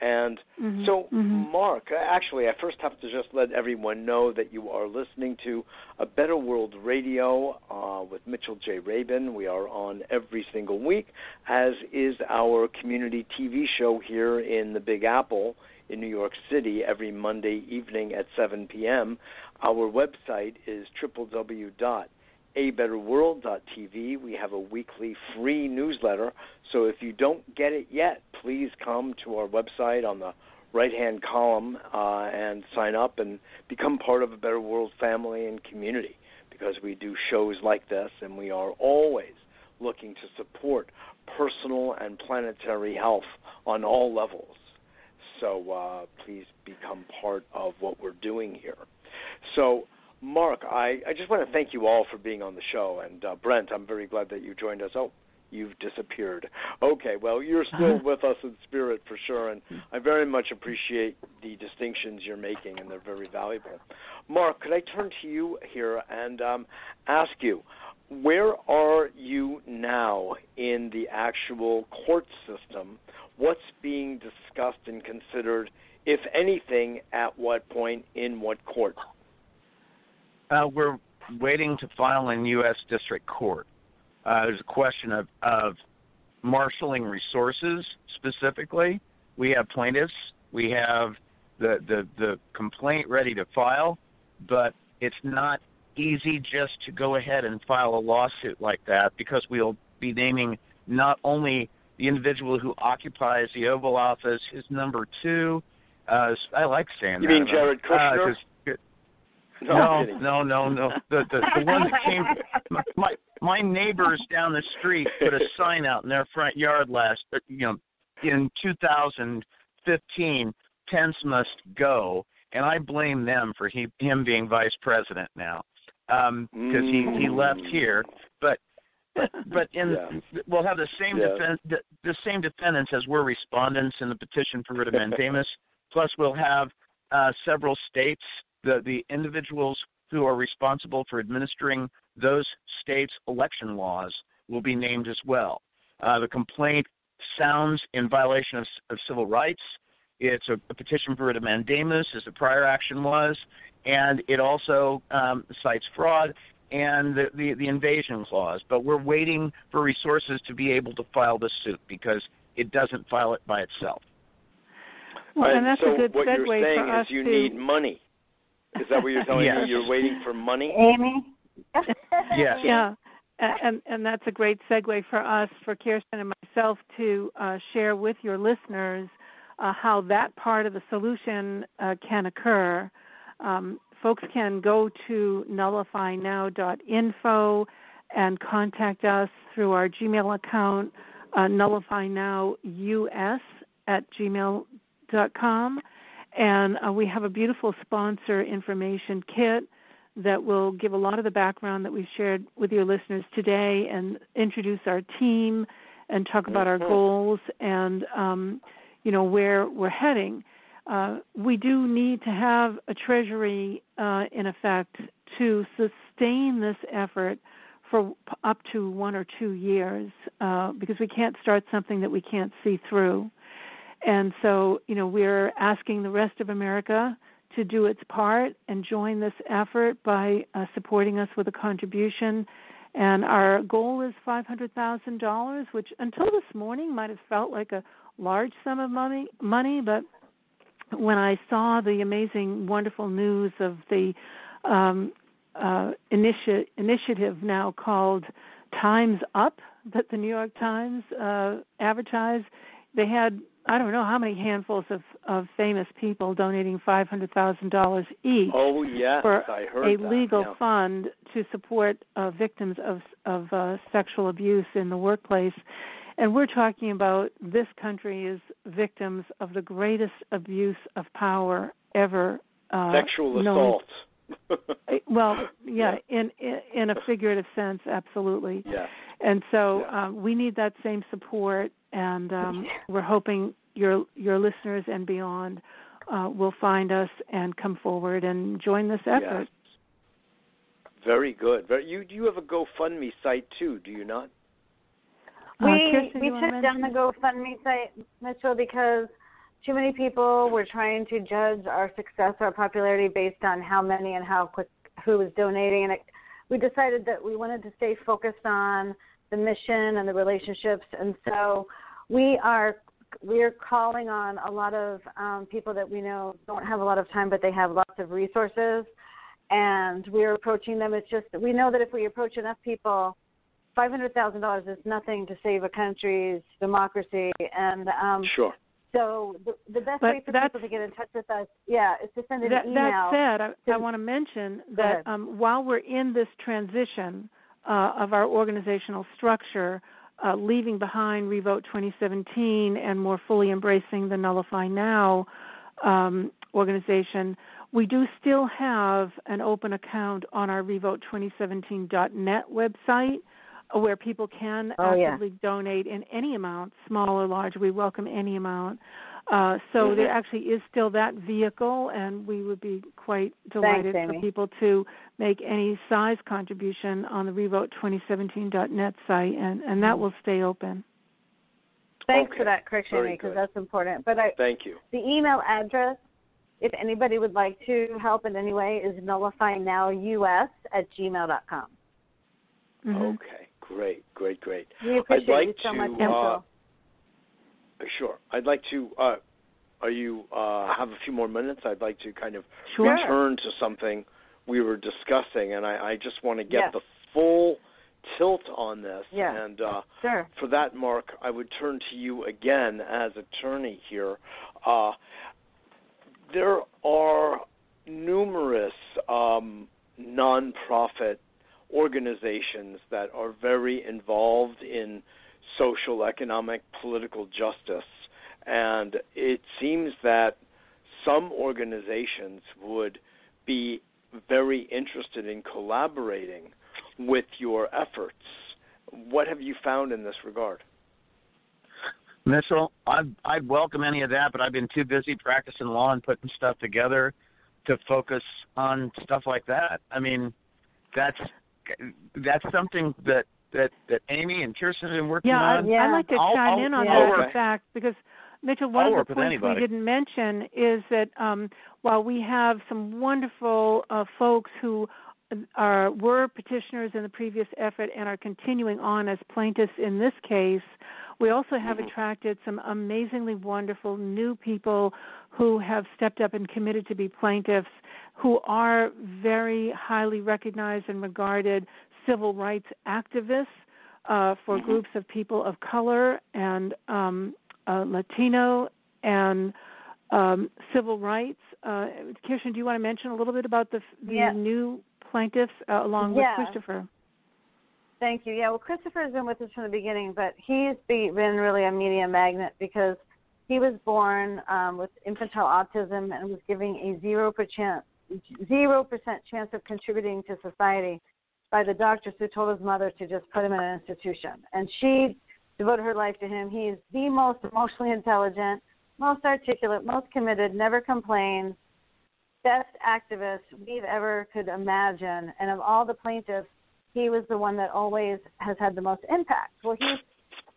and mm-hmm. so, mm-hmm. Mark, actually, I first have to just let everyone know that you are listening to A Better World Radio uh, with Mitchell J. Rabin. We are on every single week, as is our community TV show here in the Big Apple in New York City every Monday evening at 7 p.m. Our website is www abetterworld.tv. We have a weekly free newsletter. So if you don't get it yet, please come to our website on the right hand column uh, and sign up and become part of a Better World family and community because we do shows like this and we are always looking to support personal and planetary health on all levels. So uh, please become part of what we're doing here. So Mark, I, I just want to thank you all for being on the show. And uh, Brent, I'm very glad that you joined us. Oh, you've disappeared. Okay, well, you're still with us in spirit for sure. And I very much appreciate the distinctions you're making, and they're very valuable. Mark, could I turn to you here and um, ask you, where are you now in the actual court system? What's being discussed and considered, if anything, at what point, in what court? Uh, we're waiting to file in U.S. District Court. Uh, there's a question of, of marshaling resources specifically. We have plaintiffs. We have the, the, the complaint ready to file, but it's not easy just to go ahead and file a lawsuit like that because we'll be naming not only the individual who occupies the Oval Office, his number two. Uh, I like saying you that. You mean Jared uh, Kushner? Uh, no, no, no, no. The the the one that came my my neighbors down the street put a sign out in their front yard last uh, you know in 2015 Pence must go and I blame them for he, him being vice president now um because he he left Mm. here but but, but in Yeah. we'll have the same Yeah. defense the, the same defendants as were respondents in the petition for writ of mandamus plus we'll have uh several states the the individuals who are responsible for administering those states' election laws will be named as well. Uh, the complaint sounds in violation of, of civil rights. It's a, a, petition for writ of mandamus, as the prior action was, and it also um, cites fraud and the, the, the invasion clause. But we're waiting for resources to be able to file this suit because it doesn't file it by itself. Well, and that's so a good segue what segue you're saying for is us you to need money. Is that what you're telling Yes. me? You're waiting for money? Amy? Yes. Yeah, and and that's a great segue for us, for Kirstin and myself, to uh, share with your listeners uh, how that part of the solution uh, can occur. Um, folks can go to nullifynow.info and contact us through our Gmail account, uh, nullifynowus at gmail.com. And uh, we have a beautiful sponsor information kit that will give a lot of the background that we've shared with your listeners today and introduce our team and talk about our mm-hmm. goals and um, you know where we're heading. Uh, we do need to have a treasury uh, in effect to sustain this effort for up to one or two years uh, because we can't start something that we can't see through. And so, you know, we're asking the rest of America to do its part and join this effort by uh, supporting us with a contribution. And our goal is $500,000, which until this morning might have felt like a large sum of money, money, but when I saw the amazing, wonderful news of the um, uh, initi- initiative now called Times Up that the New York Times uh, advertised, they had I don't know how many handfuls of of famous people donating five hundred thousand dollars each. Oh yes, for I heard a that. legal yeah. fund to support uh, victims of of uh, sexual abuse in the workplace. And we're talking about this country is victims of the greatest abuse of power ever. Uh, Sexual known. assault. well, yeah, in, in in a figurative sense, absolutely. Yes. And so yeah. um, we need that same support, and um, we're hoping your your listeners and beyond uh, will find us and come forward and join this effort. Yes. Very good. Very, you you have a GoFundMe site too, do you not? We uh, Kirstin, we took down the GoFundMe site, Mitchell, because too many people. Were trying to judge our success, our popularity based on how many and how quick who was donating, and it, we decided that we wanted to stay focused on the mission and the relationships, and so we are we're calling on a lot of um, people that we know don't have a lot of time, but they have lots of resources, and we're approaching them. It's just we know that if we approach enough people five hundred thousand dollars is nothing to save a country's democracy, and um, sure. So the, the best but way for people to get in touch with us, yeah, is to send an that, email. That said, I, I want to mention that um, while we're in this transition uh, of our organizational structure, uh, leaving behind Revote 2017 and more fully embracing the Nullify Now um, organization, we do still have an open account on our Revote2017.net website where people can oh, actively yeah. donate in any amount, small or large. We welcome any amount. Uh, so mm-hmm. there actually is still that vehicle, and we would be quite delighted Thanks, for people to make any size contribution on the Revote2017.net site, and, and that will stay open. Thanks okay. for that correction, because that's important. But I, thank you. The email address, if anybody would like to help in any way, is nullifynowus at gmail.com. Mm-hmm. Okay. Great, great, great. We appreciate I'd like you so to, much, uh, Sure. I'd like to. Uh, are you uh, have a few more minutes? I'd like to kind of sure. return to something we were discussing, and I, I just want to get yes. the full tilt on this. Yeah. And uh, sure. for that, Mark, I would turn to you again as attorney here. Uh, there are numerous um, nonprofit organizations that are very involved in social, economic, political justice. And it seems that some organizations would be very interested in collaborating with your efforts. What have you found in this regard? Mitchell, I'd, I'd welcome any of that, but I've been too busy practicing law and putting stuff together to focus on stuff like that. I mean, that's that's something that that that Amy and Kirstin have been working yeah, on. I, yeah, I'd like to I'll, chime I'll, in on I'll that work. fact because Mitchell, one I'll of the points we didn't mention is that um, while we have some wonderful uh, folks who are were petitioners in the previous effort and are continuing on as plaintiffs in this case, we also have Mm-hmm. attracted some amazingly wonderful new people who have stepped up and committed to be plaintiffs who are very highly recognized and regarded civil rights activists uh, for Mm-hmm. groups of people of color and um, uh, Latino and um, civil rights. Uh, Kirstin, do you want to mention a little bit about the, the Yeah. new plaintiffs uh, along Yeah. with Christopher? Thank you. Yeah, well, Christopher's been with us from the beginning, but he's been really a media magnet because he was born um, with infantile autism and was giving a zero percent zero percent chance of contributing to society by the doctors who told his mother to just put him in an institution. And she devoted her life to him. He is the most emotionally intelligent, most articulate, most committed, never complains, best activist we've ever could imagine. And of all the plaintiffs, he was the one that always has had the most impact. Well, he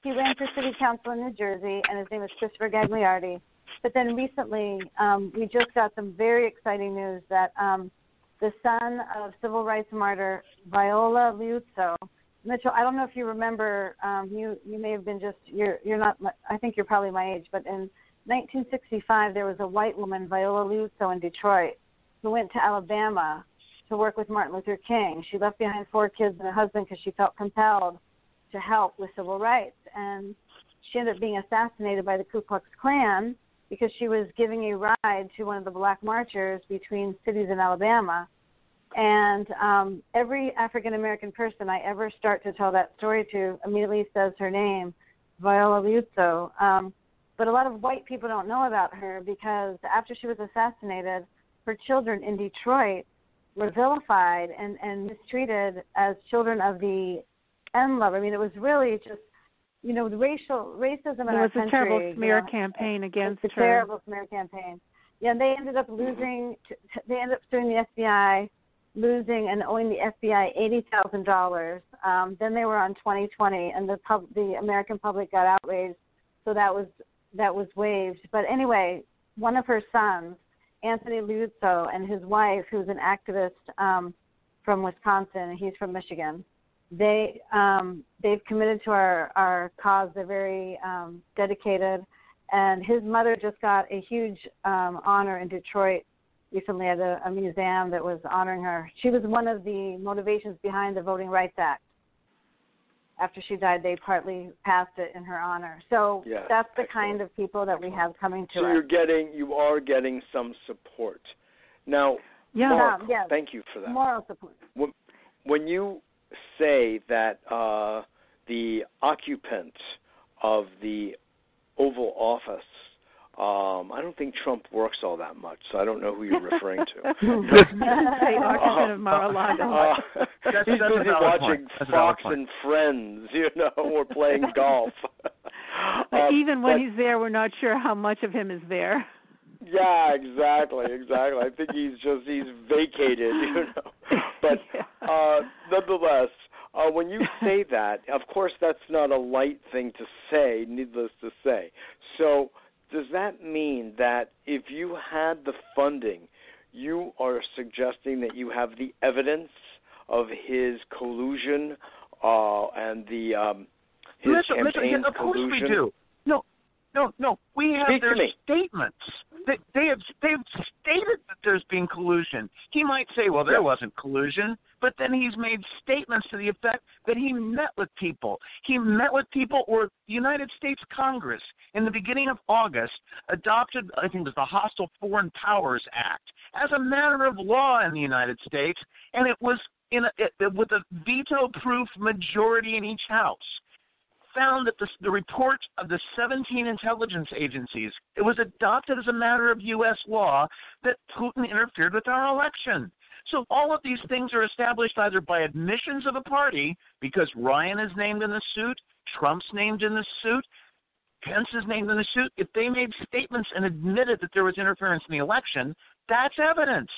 he ran for city council in New Jersey, and his name is Christopher Gagliardi. But then recently, um, we just got some very exciting news that um, the son of civil rights martyr Viola Liuzzo, Mitchell. I don't know if you remember. Um, you you may have been just you're you're not. I think you're probably my age, but in 1965 there was a white woman, Viola Liuzzo, in Detroit, who went to Alabama to work with Martin Luther King. She left behind four kids and a husband because she felt compelled to help with civil rights. And she ended up being assassinated by the Ku Klux Klan because she was giving a ride to one of the black marchers between cities in Alabama. And um, every African American person I ever start to tell that story to immediately says her name, Viola Liuzzo. Um, but a lot of white people don't know about her because after she was assassinated, her children in Detroit were vilified and, and mistreated as children of the N love. I mean, it was really just, you know, the racial racism in there our was a terrible smear you know, campaign against it's a her. terrible smear campaign. Yeah, and they ended up losing. They ended up suing the FBI, losing and owing the FBI eighty thousand dollars. Um, then they were on 2020, and the pub, the American public got outraged, so that was that was waived. But anyway, one of her sons Anthony Liuzzo, and his wife, who's an activist um, from Wisconsin, he's from Michigan. They um, they've committed to our our cause. They're very um, dedicated, and his mother just got a huge um, honor in Detroit recently at a, a museum that was honoring her. She was one of the motivations behind the Voting Rights Act after she died, they partly passed it in her honor. So Yeah, that's the excellent. kind of people that we have coming to So us. you're getting, you are getting some support. Now, Yeah. Mark, yes. thank you for that. Moral support. when you say that uh, the occupant of the Oval Office, um, I don't think Trump works all that much, so I don't know who you're referring to. Say occupant of Mar-a-Lago. Uh, That's- he's that's busy watching point. That's a valid Fox and Friends, you know, or playing golf. But Um, even when but- he's there, we're not sure how much of him is there. Yeah, exactly, exactly. I think he's just he's vacated, you know. But uh nonetheless, uh when you say that, of course that's not a light thing to say, needless to say. So, does that mean that if you had the funding, you are suggesting that you have the evidence of his collusion uh and the um his Listen, listen, campaign yeah, of course collusion? we do. No, no. We have Speak their statements. They, they have they've stated that there's been collusion. He might say, well, there wasn't collusion, but then he's made statements to the effect that he met with people. He met with people, or the United States Congress in the beginning of August adopted, I think it was the Hostile Foreign Powers Act, as a matter of law in the United States, and it was in a, it, with a veto-proof majority in each house found that the, the report of the 17 intelligence agencies it was adopted as a matter of U.S. law that Putin interfered with our election. So all of these things are established either by admissions of a party, because Ryan is named in the suit, Trump's named in the suit, Pence is named in the suit. If they made statements and admitted that there was interference in the election, that's evidence.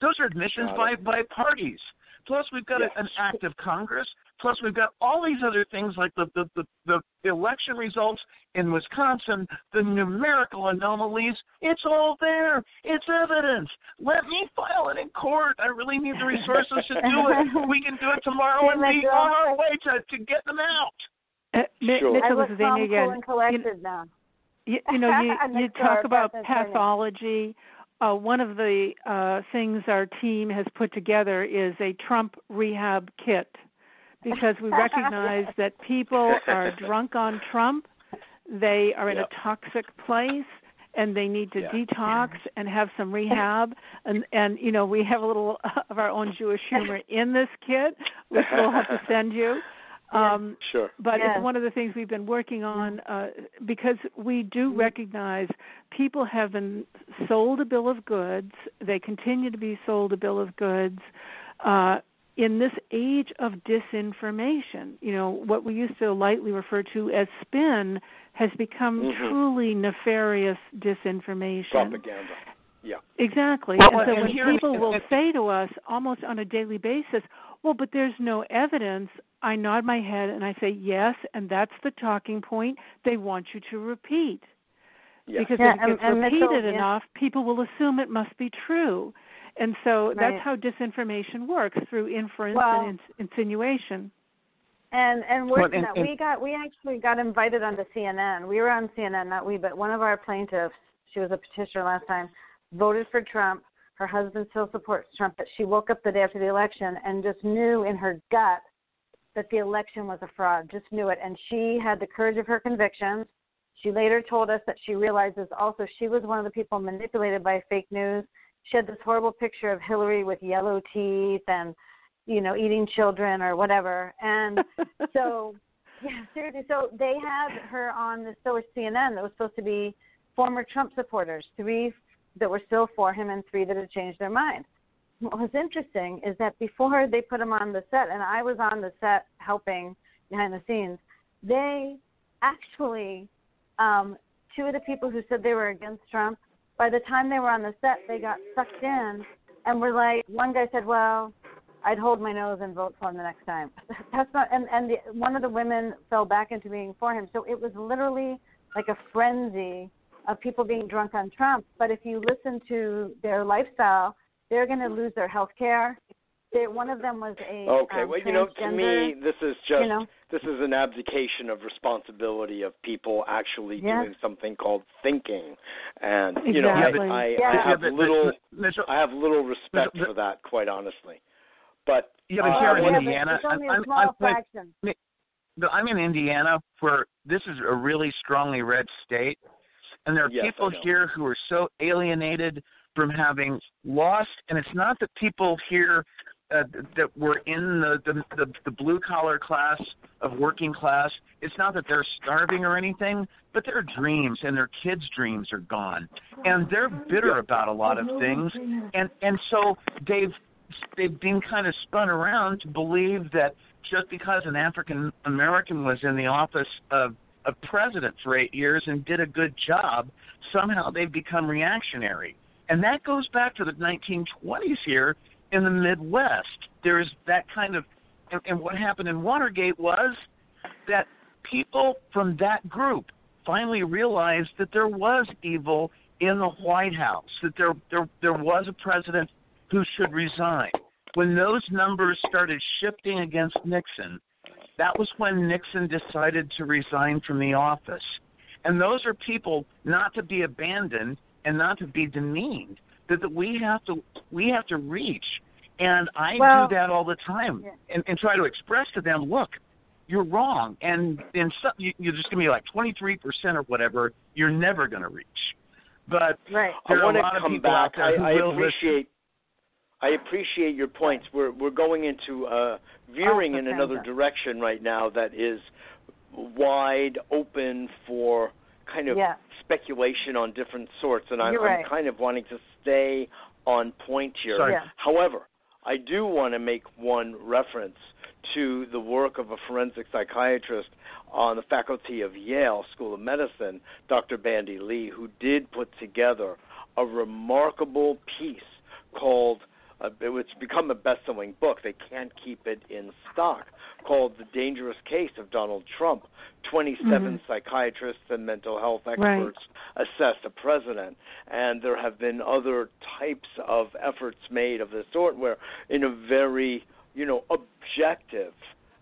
Those are admissions by, by parties. Plus, we've got a, an act of Congress. Plus, we've got all these other things like the, the, the, the election results in Wisconsin, the numerical anomalies. It's all there. It's evidence. Let me file it in court. I really need the resources to do it. We can do it tomorrow and be on our way to, to get them out. Uh, Sure. I Mitchell, look this is calm, Amy cool, again. and You, now. you, you know, you, you talk about pathology. Uh, one of the uh, things our team has put together is a Trump rehab kit because we recognize that people are drunk on Trump. They are in Yep. a toxic place, and they need to Yeah. detox and have some rehab and and you know we have a little of our own Jewish humor in this kit which we'll have to send you um Sure. but Yes. it's one of the things we've been working on uh, because we do recognize people have been sold a bill of goods. They continue to be sold a bill of goods. Uh, in this age of disinformation, you know, what we used to lightly refer to as spin has become Mhm. truly nefarious disinformation. Propaganda. Yeah. Exactly. Well, and so and when here- people will say to us almost on a daily basis, well, but there's no evidence, I nod my head and I say, yes, and that's the talking point they want you to repeat. Yeah. Because Yeah, if it and- and Mitchell, repeated yeah. enough, people will assume it must be true. And so Right. that's how disinformation works through inference Well- and ins- insinuation. And and worse Well, than and- that, we got we actually got invited onto CNN. We were on CNN, not we, but one of our plaintiffs, she was a petitioner last time, voted for Trump. Her husband still supports Trump, but she woke up the day after the election and just knew in her gut that the election was a fraud. Just knew it, and she had the courage of her convictions. She later told us that she realizes also she was one of the people manipulated by fake news. She had this horrible picture of Hillary with yellow teeth and you know, eating children or whatever. And so, yeah, seriously. So they had her on the so was CNN that was supposed to be former Trump supporters, three that were still for him and three that had changed their mind. What was interesting is that before they put him on the set, and I was on the set helping behind the scenes, they actually, um, two of the people who said they were against Trump, by the time they were on the set, they got sucked in and were like, one guy said, well, I'd hold my nose and vote for him the next time. That's not, and and the, one of the women fell back into being for him. So it was literally like a frenzy of people being drunk on Trump. But if you listen to their lifestyle, they're going to lose their health care. They, one of them was a Okay. um, well, you know, to me, this is just you know, this is an abdication of responsibility of people actually Yeah. doing something called thinking, and you know, I, Exactly. I, Yeah. I have but- but- little but- Mitchell, I have little respect but- for that, quite honestly. But yeah, but uh, here yeah, in Indiana, it's I'm, a I'm, I'm, like, I'm in Indiana, where this is a really strongly red state, and there are Yes, people here who are so alienated from having lost. And it's not that people here uh, that were in the the, the, the blue collar class of working class. It's not that they're starving or anything, but their dreams and their kids' dreams are gone, and they're bitter about a lot of things. And and so they've they've been kind of spun around to believe that just because an African American was in the office of, of president for eight years and did a good job, somehow they've become reactionary. And that goes back to the 1920s here in the Midwest. There's that kind of, and, and what happened in Watergate was that people from that group finally realized that there was evil in the White House, that there there there was a president who should resign. When those numbers started shifting against Nixon, that was when Nixon decided to resign from the office. And those are people not to be abandoned and not to be demeaned. That, that we have to we have to reach. And I Well- do that all the time Yeah. and, and try to express to them, look, you're wrong. And in some, you, you're just going to be like 23% or whatever, you're never going to reach. But Right. there I are want a to lot of come people back. out there who I, I will listen. appreciate. I appreciate your points. We're we're going into uh, veering Oh, in another direction right now that is wide open for kind of Yeah. Speculation on different sorts, and I'm, right. I'm kind of wanting to stay on point here. Sorry. Yeah. However, I do want to make one reference to the work of a forensic psychiatrist on the faculty of Yale School of Medicine, Dr. Bandy Lee, who did put together a remarkable piece called uh, it's become a best-selling book. They can't keep it in stock. Called "The Dangerous Case of Donald Trump." Twenty-seven Mm-hmm. psychiatrists and mental health Right. experts assess the president, and there have been other types of efforts made of this sort, where in a very you know objective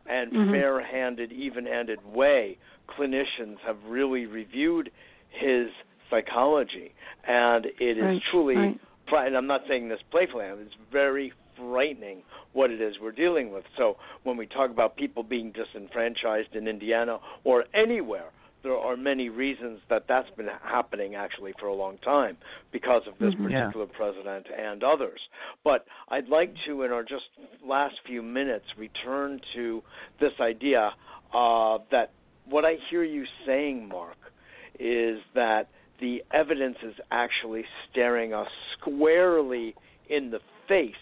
and Mhm. fair-handed, even-handed way, clinicians have really reviewed his psychology, and it is Right, truly right. And I'm not saying this playfully, it's very frightening what it is we're dealing with. So when we talk about people being disenfranchised in Indiana or anywhere, there are many reasons that that's been happening actually for a long time because of this mm-hmm. particular yeah. president and others. But I'd like to, in our just last few minutes, return to this idea uh, that what I hear you saying, Mark, is that the evidence is actually staring us squarely in the face.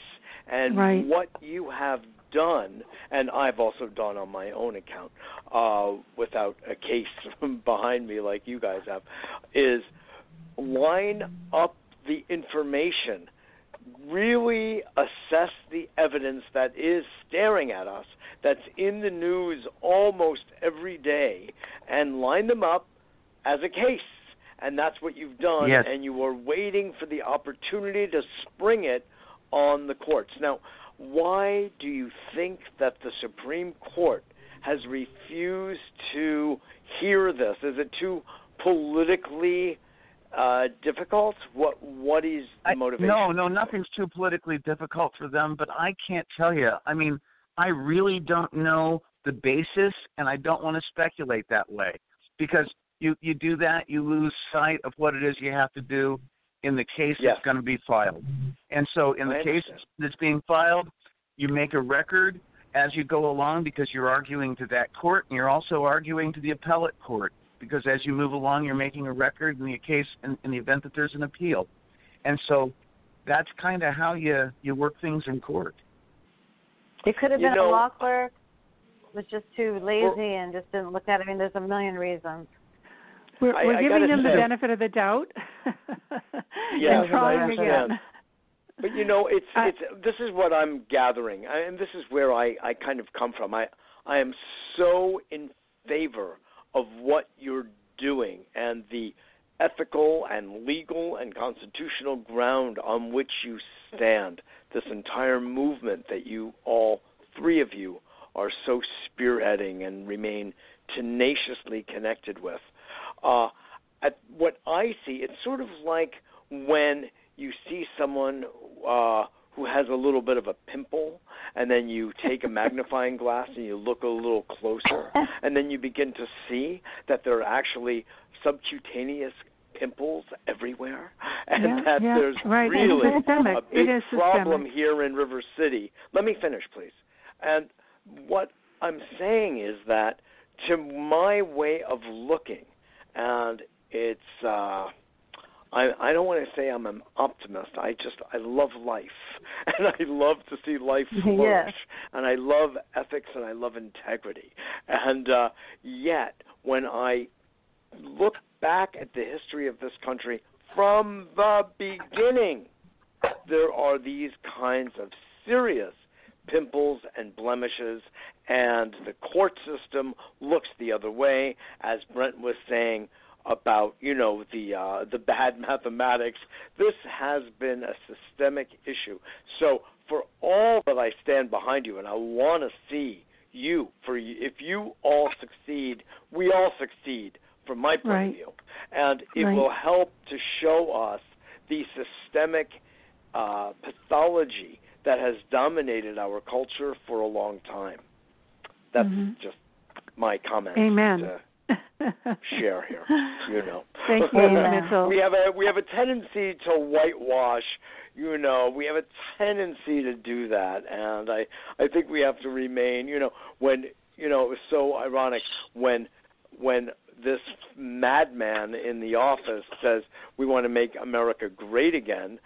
And right. what you have done, and I've also done on my own account, uh, without a case behind me like you guys have, is line up the information, really assess the evidence that is staring at us, that's in the news almost every day, and line them up as a case. And that's what you've done, yes. and you are waiting for the opportunity to spring it on the courts. Now, why do you think that the Supreme Court has refused to hear this? Is it too politically uh, difficult? What What is the motivation? I, no, no, nothing's too politically difficult for them. But I can't tell you. I mean, I really don't know the basis, and I don't want to speculate that way because you you do that, you lose sight of what it is you have to do in the case yes. that's going to be filed. And so, in I the case that's being filed, you make a record as you go along because you're arguing to that court, and you're also arguing to the appellate court because as you move along, you're making a record in the case in, in the event that there's an appeal. And so, that's kind of how you you work things in court. It could have you been know, a law clerk was just too lazy and just didn't look at it. I mean, there's a million reasons. We're, I, we're I giving them the benefit of the doubt. yes, and trying I understand. again. But you know, it's uh, it's this is what I'm gathering, and this is where I I kind of come from. I I am so in favor of what you're doing and the ethical and legal and constitutional ground on which you stand. This entire movement that you all three of you are so spearheading and remain tenaciously connected with. Uh, at what I see, it's sort of like when you see someone uh, who has a little bit of a pimple, and then you take a magnifying glass and you look a little closer, and then you begin to see that there are actually subcutaneous pimples everywhere, and yeah, that yeah, there's right. really a big problem systemic. here in River City. Let me finish, please. And what I'm saying is that, to my way of looking, and it's uh I I don't want to say I'm an optimist. I just I love life and I love to see life flourish and I love ethics and I love integrity. And uh yet when I look back at the history of this country from the beginning there are these kinds of serious pimples and blemishes and the court system looks the other way as Brent was saying about you know the uh, the bad mathematics. This has been a systemic issue. So for all that I stand behind you, and I want to see you for if you all succeed, we all succeed from my point Right. of view, and it Right. will help to show us the systemic uh, pathology that has dominated our culture for a long time. That's Mhm. just my comment. Amen. To, share here. You know. Thank you, Mitchell. we have a we have a tendency to whitewash. You know, we have a tendency to do that, and I I think we have to remain. You know, when you know it was so ironic when when this madman in the office says we want to make America great again.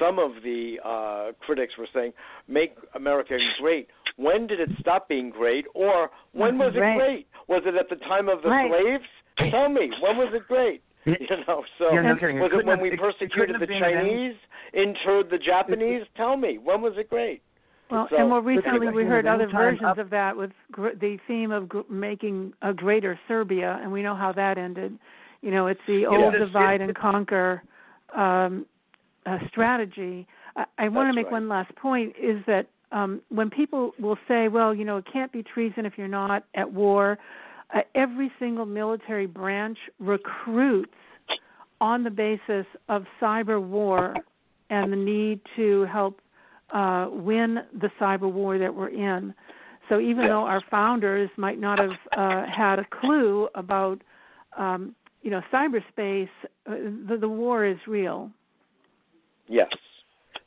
Some of the uh, critics were saying, "Make America great." When did it stop being great, or when was it Right. great? Was it at the time of the Right. slaves? Tell me, when was it great? You know, so Yeah, no was it when have- we persecuted the any- Chinese, interred the Japanese? Tell me, when was it great? Well, So- and more recently, we heard other versions up- of that with gr- the theme of gr- making a greater Serbia, and we know how that ended. You know, it's the old divide and conquer um, uh, strategy. I, I want to make right. one last point: is that um, when people will say, "Well, you know, it can't be treason if you're not at war," uh, every single military branch recruits on the basis of cyber war and the need to help uh, win the cyber war that we're in. So even though our founders might not have uh, had a clue about um, you know cyberspace, uh, the, the war is real. Yes.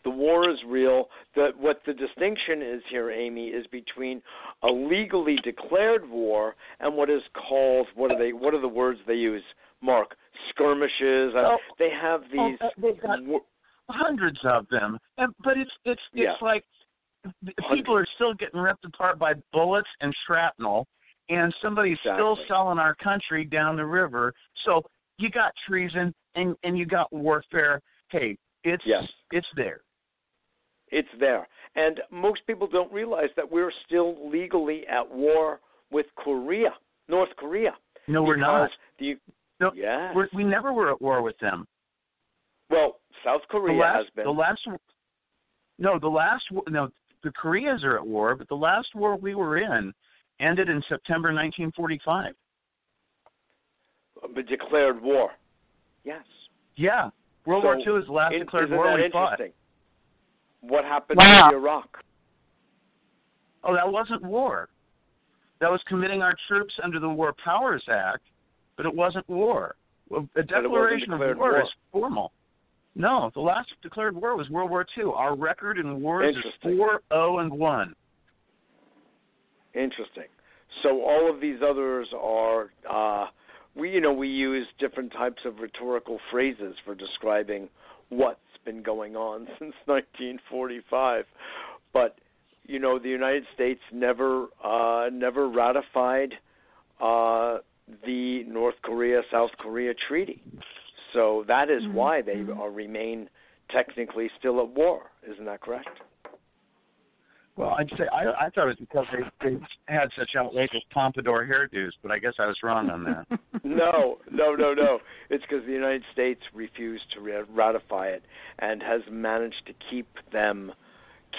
The war is real. The, what the distinction is here, Amy, is between a legally declared war and what is called what are they? What are the words they use? Mark skirmishes. Oh, they have oh, these. uh, they've got war- hundreds of them, and, but it's it's it's Yeah. like people are still getting ripped apart by bullets and shrapnel, and somebody's still selling our country down the river. So you got treason and and you got warfare. Hey, it's Yes. it's there. It's there. And most people don't realize that we're still legally at war with Korea, North Korea. No, we're not. The, No, yes. We're, we never were at war with them. Well, South Korea the last, has been. The last, no, the last, war- no, the Koreas are at war, but the last war we were in ended in September 1945. but declared war. Yes. Yeah, World So, War II is the last in- declared isn't war that we fought. interesting? What happened Wow. in Iraq? Oh, that wasn't war. That was committing our troops under the War Powers Act, but it wasn't war. A declaration of war, war. is formal. No, the last declared war was World War II. Our record in wars is four zero and one. Interesting. So all of these others are uh, we you know we use different types of rhetorical phrases for describing what's been going on since 1945, but you know the United States never uh, never ratified uh, the North Korea South Korea treaty. So that is Mhm. why they Mhm. uh, remain technically still at war. Isn't that correct? Well, I'd say I, I thought it was because they, they had such outrageous pompadour hairdos, but I guess I was wrong on that. no, no, no, no. It's because the United States refused to ratify it and has managed to keep them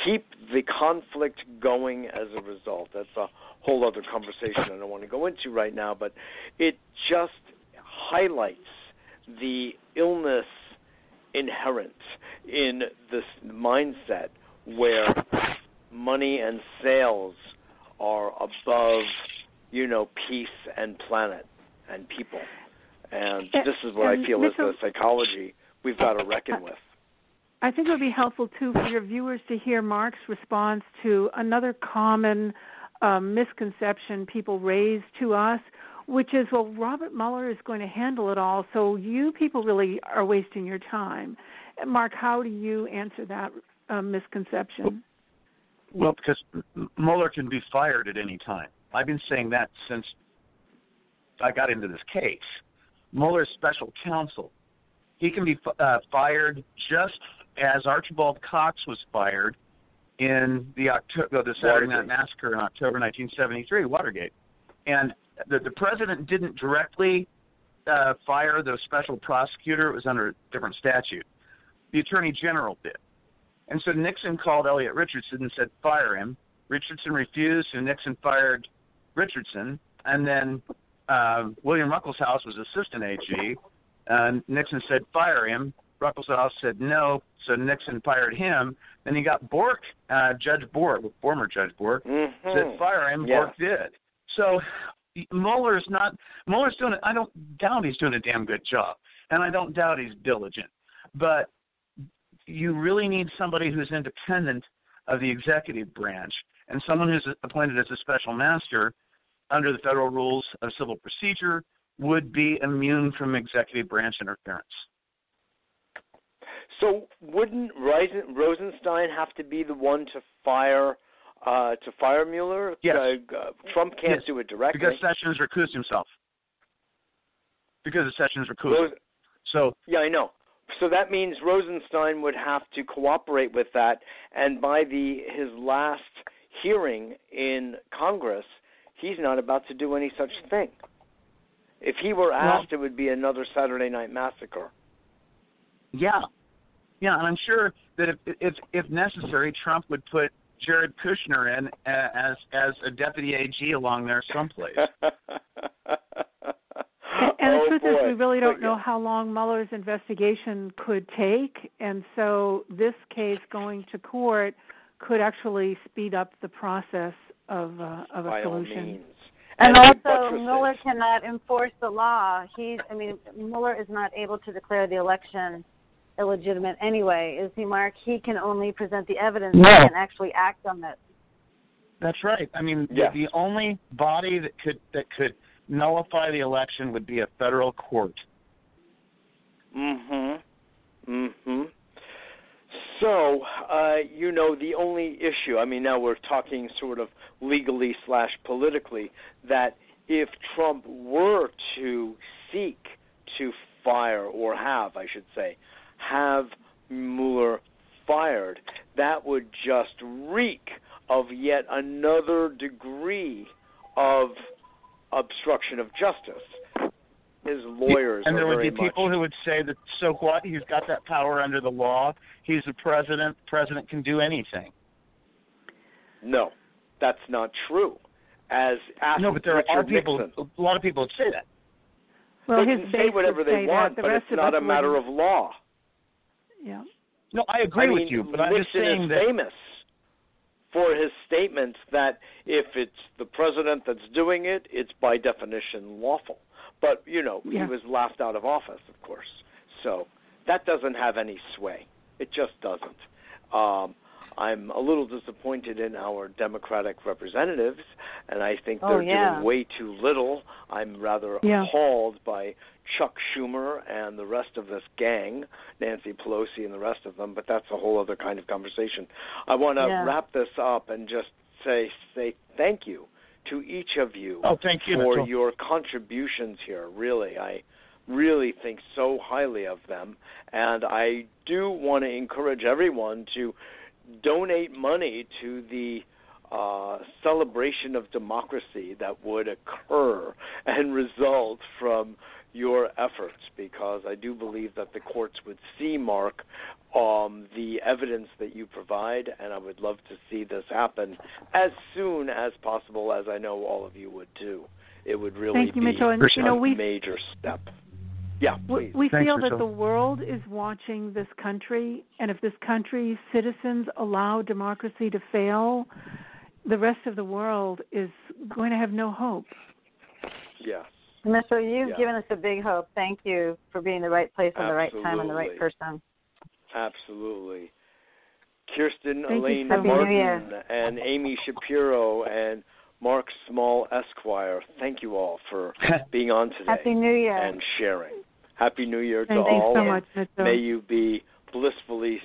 keep the conflict going as a result. That's a whole other conversation I don't want to go into right now, but it just highlights the illness inherent in this mindset where money and sales are above, you know, peace and planet and people. And this is what I feel is the psychology we've got to reckon with. I think it would be helpful too for your viewers to hear Mark's response to another common um, misconception people raise to us, which is, well, Robert Mueller is going to handle it all, so you people really are wasting your time. Mark, how do you answer that uh, misconception? Well, because Mueller can be fired at any time. I've been saying that since I got into this case. Mueller's special counsel. He can be uh, fired just as Archibald Cox was fired in the October, the Saturday Night Massacre in October 1973, Watergate. And the, the president didn't directly uh, fire the special prosecutor; it was under a different statute. The attorney general did. And so Nixon called Elliot Richardson and said, fire him. Richardson refused, and Nixon fired Richardson. And then uh, William Ruckelshaus was assistant AG. And Nixon said, fire him. Ruckelshaus said no, so Nixon fired him. Then he got Bork, uh, Judge Bork, former Judge Bork, Mhm. said fire him. Yeah. Bork did. So Mueller's not. Mueller's doing. it. I don't doubt he's doing a damn good job, and I don't doubt he's diligent. But you really need somebody who's independent of the executive branch and someone who's appointed as a special master under the federal rules of civil procedure would be immune from executive branch interference. So wouldn't Rosenstein have to be the one to fire uh, to fire Mueller? Yes. Uh, Trump can't Yes, do it directly. Because Sessions recused himself. Because of Sessions recused. Ros- So yeah, I know. So that means Rosenstein would have to cooperate with that, and by the his last hearing in Congress, he's not about to do any such thing. If he were asked, it would be another Saturday Night Massacre. Yeah, yeah, and I'm sure that if if if necessary, Trump would put Jared Kushner in uh, as as a deputy AG along there someplace. And oh, the truth is, we really don't know how long Mueller's investigation could take, and so this case going to court could actually speed up the process of uh, of a by solution. And, And also, buttress. Mueller cannot enforce the law. He, I mean, Mueller is not able to declare the election illegitimate anyway, is he, Mark? He can only present the evidence. No. He can actually act on it. That's right. I mean, the- Yes. the only body that could that could nullify the election would be a federal court. Mhm. Mhm. So, uh, you know, the only issue. I mean, now we're talking sort of legally slash politically that if Trump were to seek to fire or have, I should say, have Mueller fired, that would just reek of yet another degree of obstruction of justice. His lawyers and there are would very be people much, who would say that so what? He's got that power under the law. He's the president. The president can do anything. No, that's not true. As no, but there Richard are people. Nixon, A lot of people would say that. Well, they his can say whatever they say want, that. but it's not a matter wouldn't. of law. Yeah. No, I agree I mean, with you, but I'm Nixon just saying is that. famous for his statements that if it's the president that's doing it, it's by definition lawful. But you know, Yeah. he was laughed out of office, of course. So that doesn't have any sway. It just doesn't. Um, I'm a little disappointed in our Democratic representatives, and I think Oh, they're yeah. doing way too little. I'm rather Yeah. appalled by Chuck Schumer and the rest of this gang, Nancy Pelosi and the rest of them, but that's a whole other kind of conversation. I want to Yeah. wrap this up and just say say thank you to each of you Oh, thank you, for Mitchell. your contributions here. Really, I really think so highly of them, and I do want to encourage everyone to donate money to the uh, celebration of democracy that would occur and result from your efforts, because I do believe that the courts would see, Mark, um, the evidence that you provide, and I would love to see this happen as soon as possible, as I know all of you would too. It would really Thank you, be Mitchell. And you know, a we major step. Yeah, we, please. we Thanks, feel that the world is watching this country, and if this country's citizens allow democracy to fail, the rest of the world is going to have no hope. Yes. Mitchell, you've Yeah. given us a big hope. Thank you for being the right place on the right time and the right person. Absolutely. Kirstin Thank Elaine so much. Happy New Martin and Amy Shapiro and Mark Small Esquire, thank you all for being on today Happy New Year. and sharing. Happy New Year Thank to you all. so and much, May you be blissfully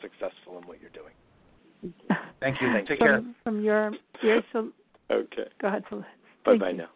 successful in what you're doing. Thank you. Thank Take you. care. from, from your ears to Okay. go ahead, Celeste. Bye bye now.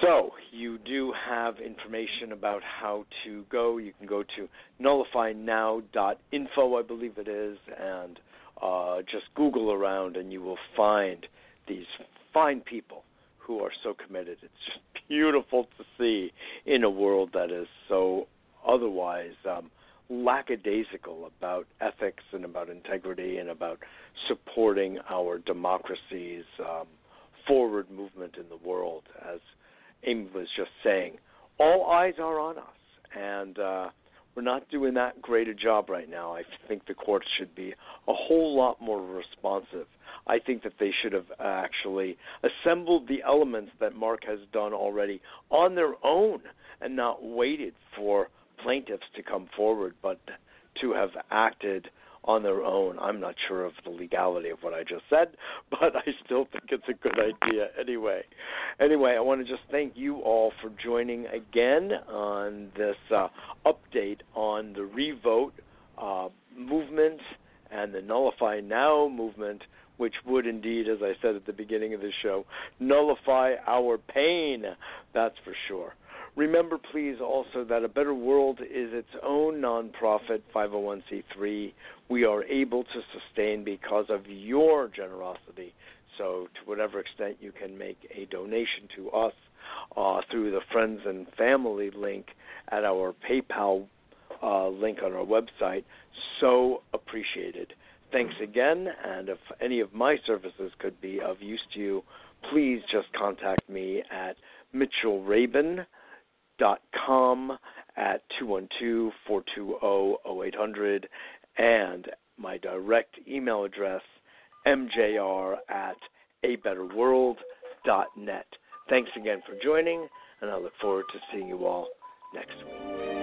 So, you do have information about how to go. You can go to nullifynow.info, I believe it is, and uh, just Google around and you will find these fine people who are so committed. It's just beautiful to see in a world that is so otherwise um, lackadaisical about ethics and about integrity and about supporting our democracy's um, forward movement in the world. As Amy was just saying, all eyes are on us, and uh, we're not doing that great a job right now. I think the courts should be a whole lot more responsive. I think that they should have actually assembled the elements that Mark has done already on their own and not waited for plaintiffs to come forward, but to have acted on their own. I'm not sure of the legality of what I just said, but I still think it's a good idea anyway. Anyway, I want to just thank you all for joining again on this uh, update on the revote uh, movement and the Nullify Now movement, which would indeed, as I said at the beginning of the show, nullify our pain. That's for sure. Remember, please, also that A Better World is its own nonprofit 501c3. We are able to sustain because of your generosity. So, to whatever extent you can make a donation to us uh, through the Friends and Family link at our PayPal uh, link on our website, so appreciated. Thanks again, and if any of my services could be of use to you, please just contact me at Mitchell Rabin dot com at 212-420-0800 and my direct email address mjr at abetterworld.net. Thanks again for joining, and I look forward to seeing you all next week.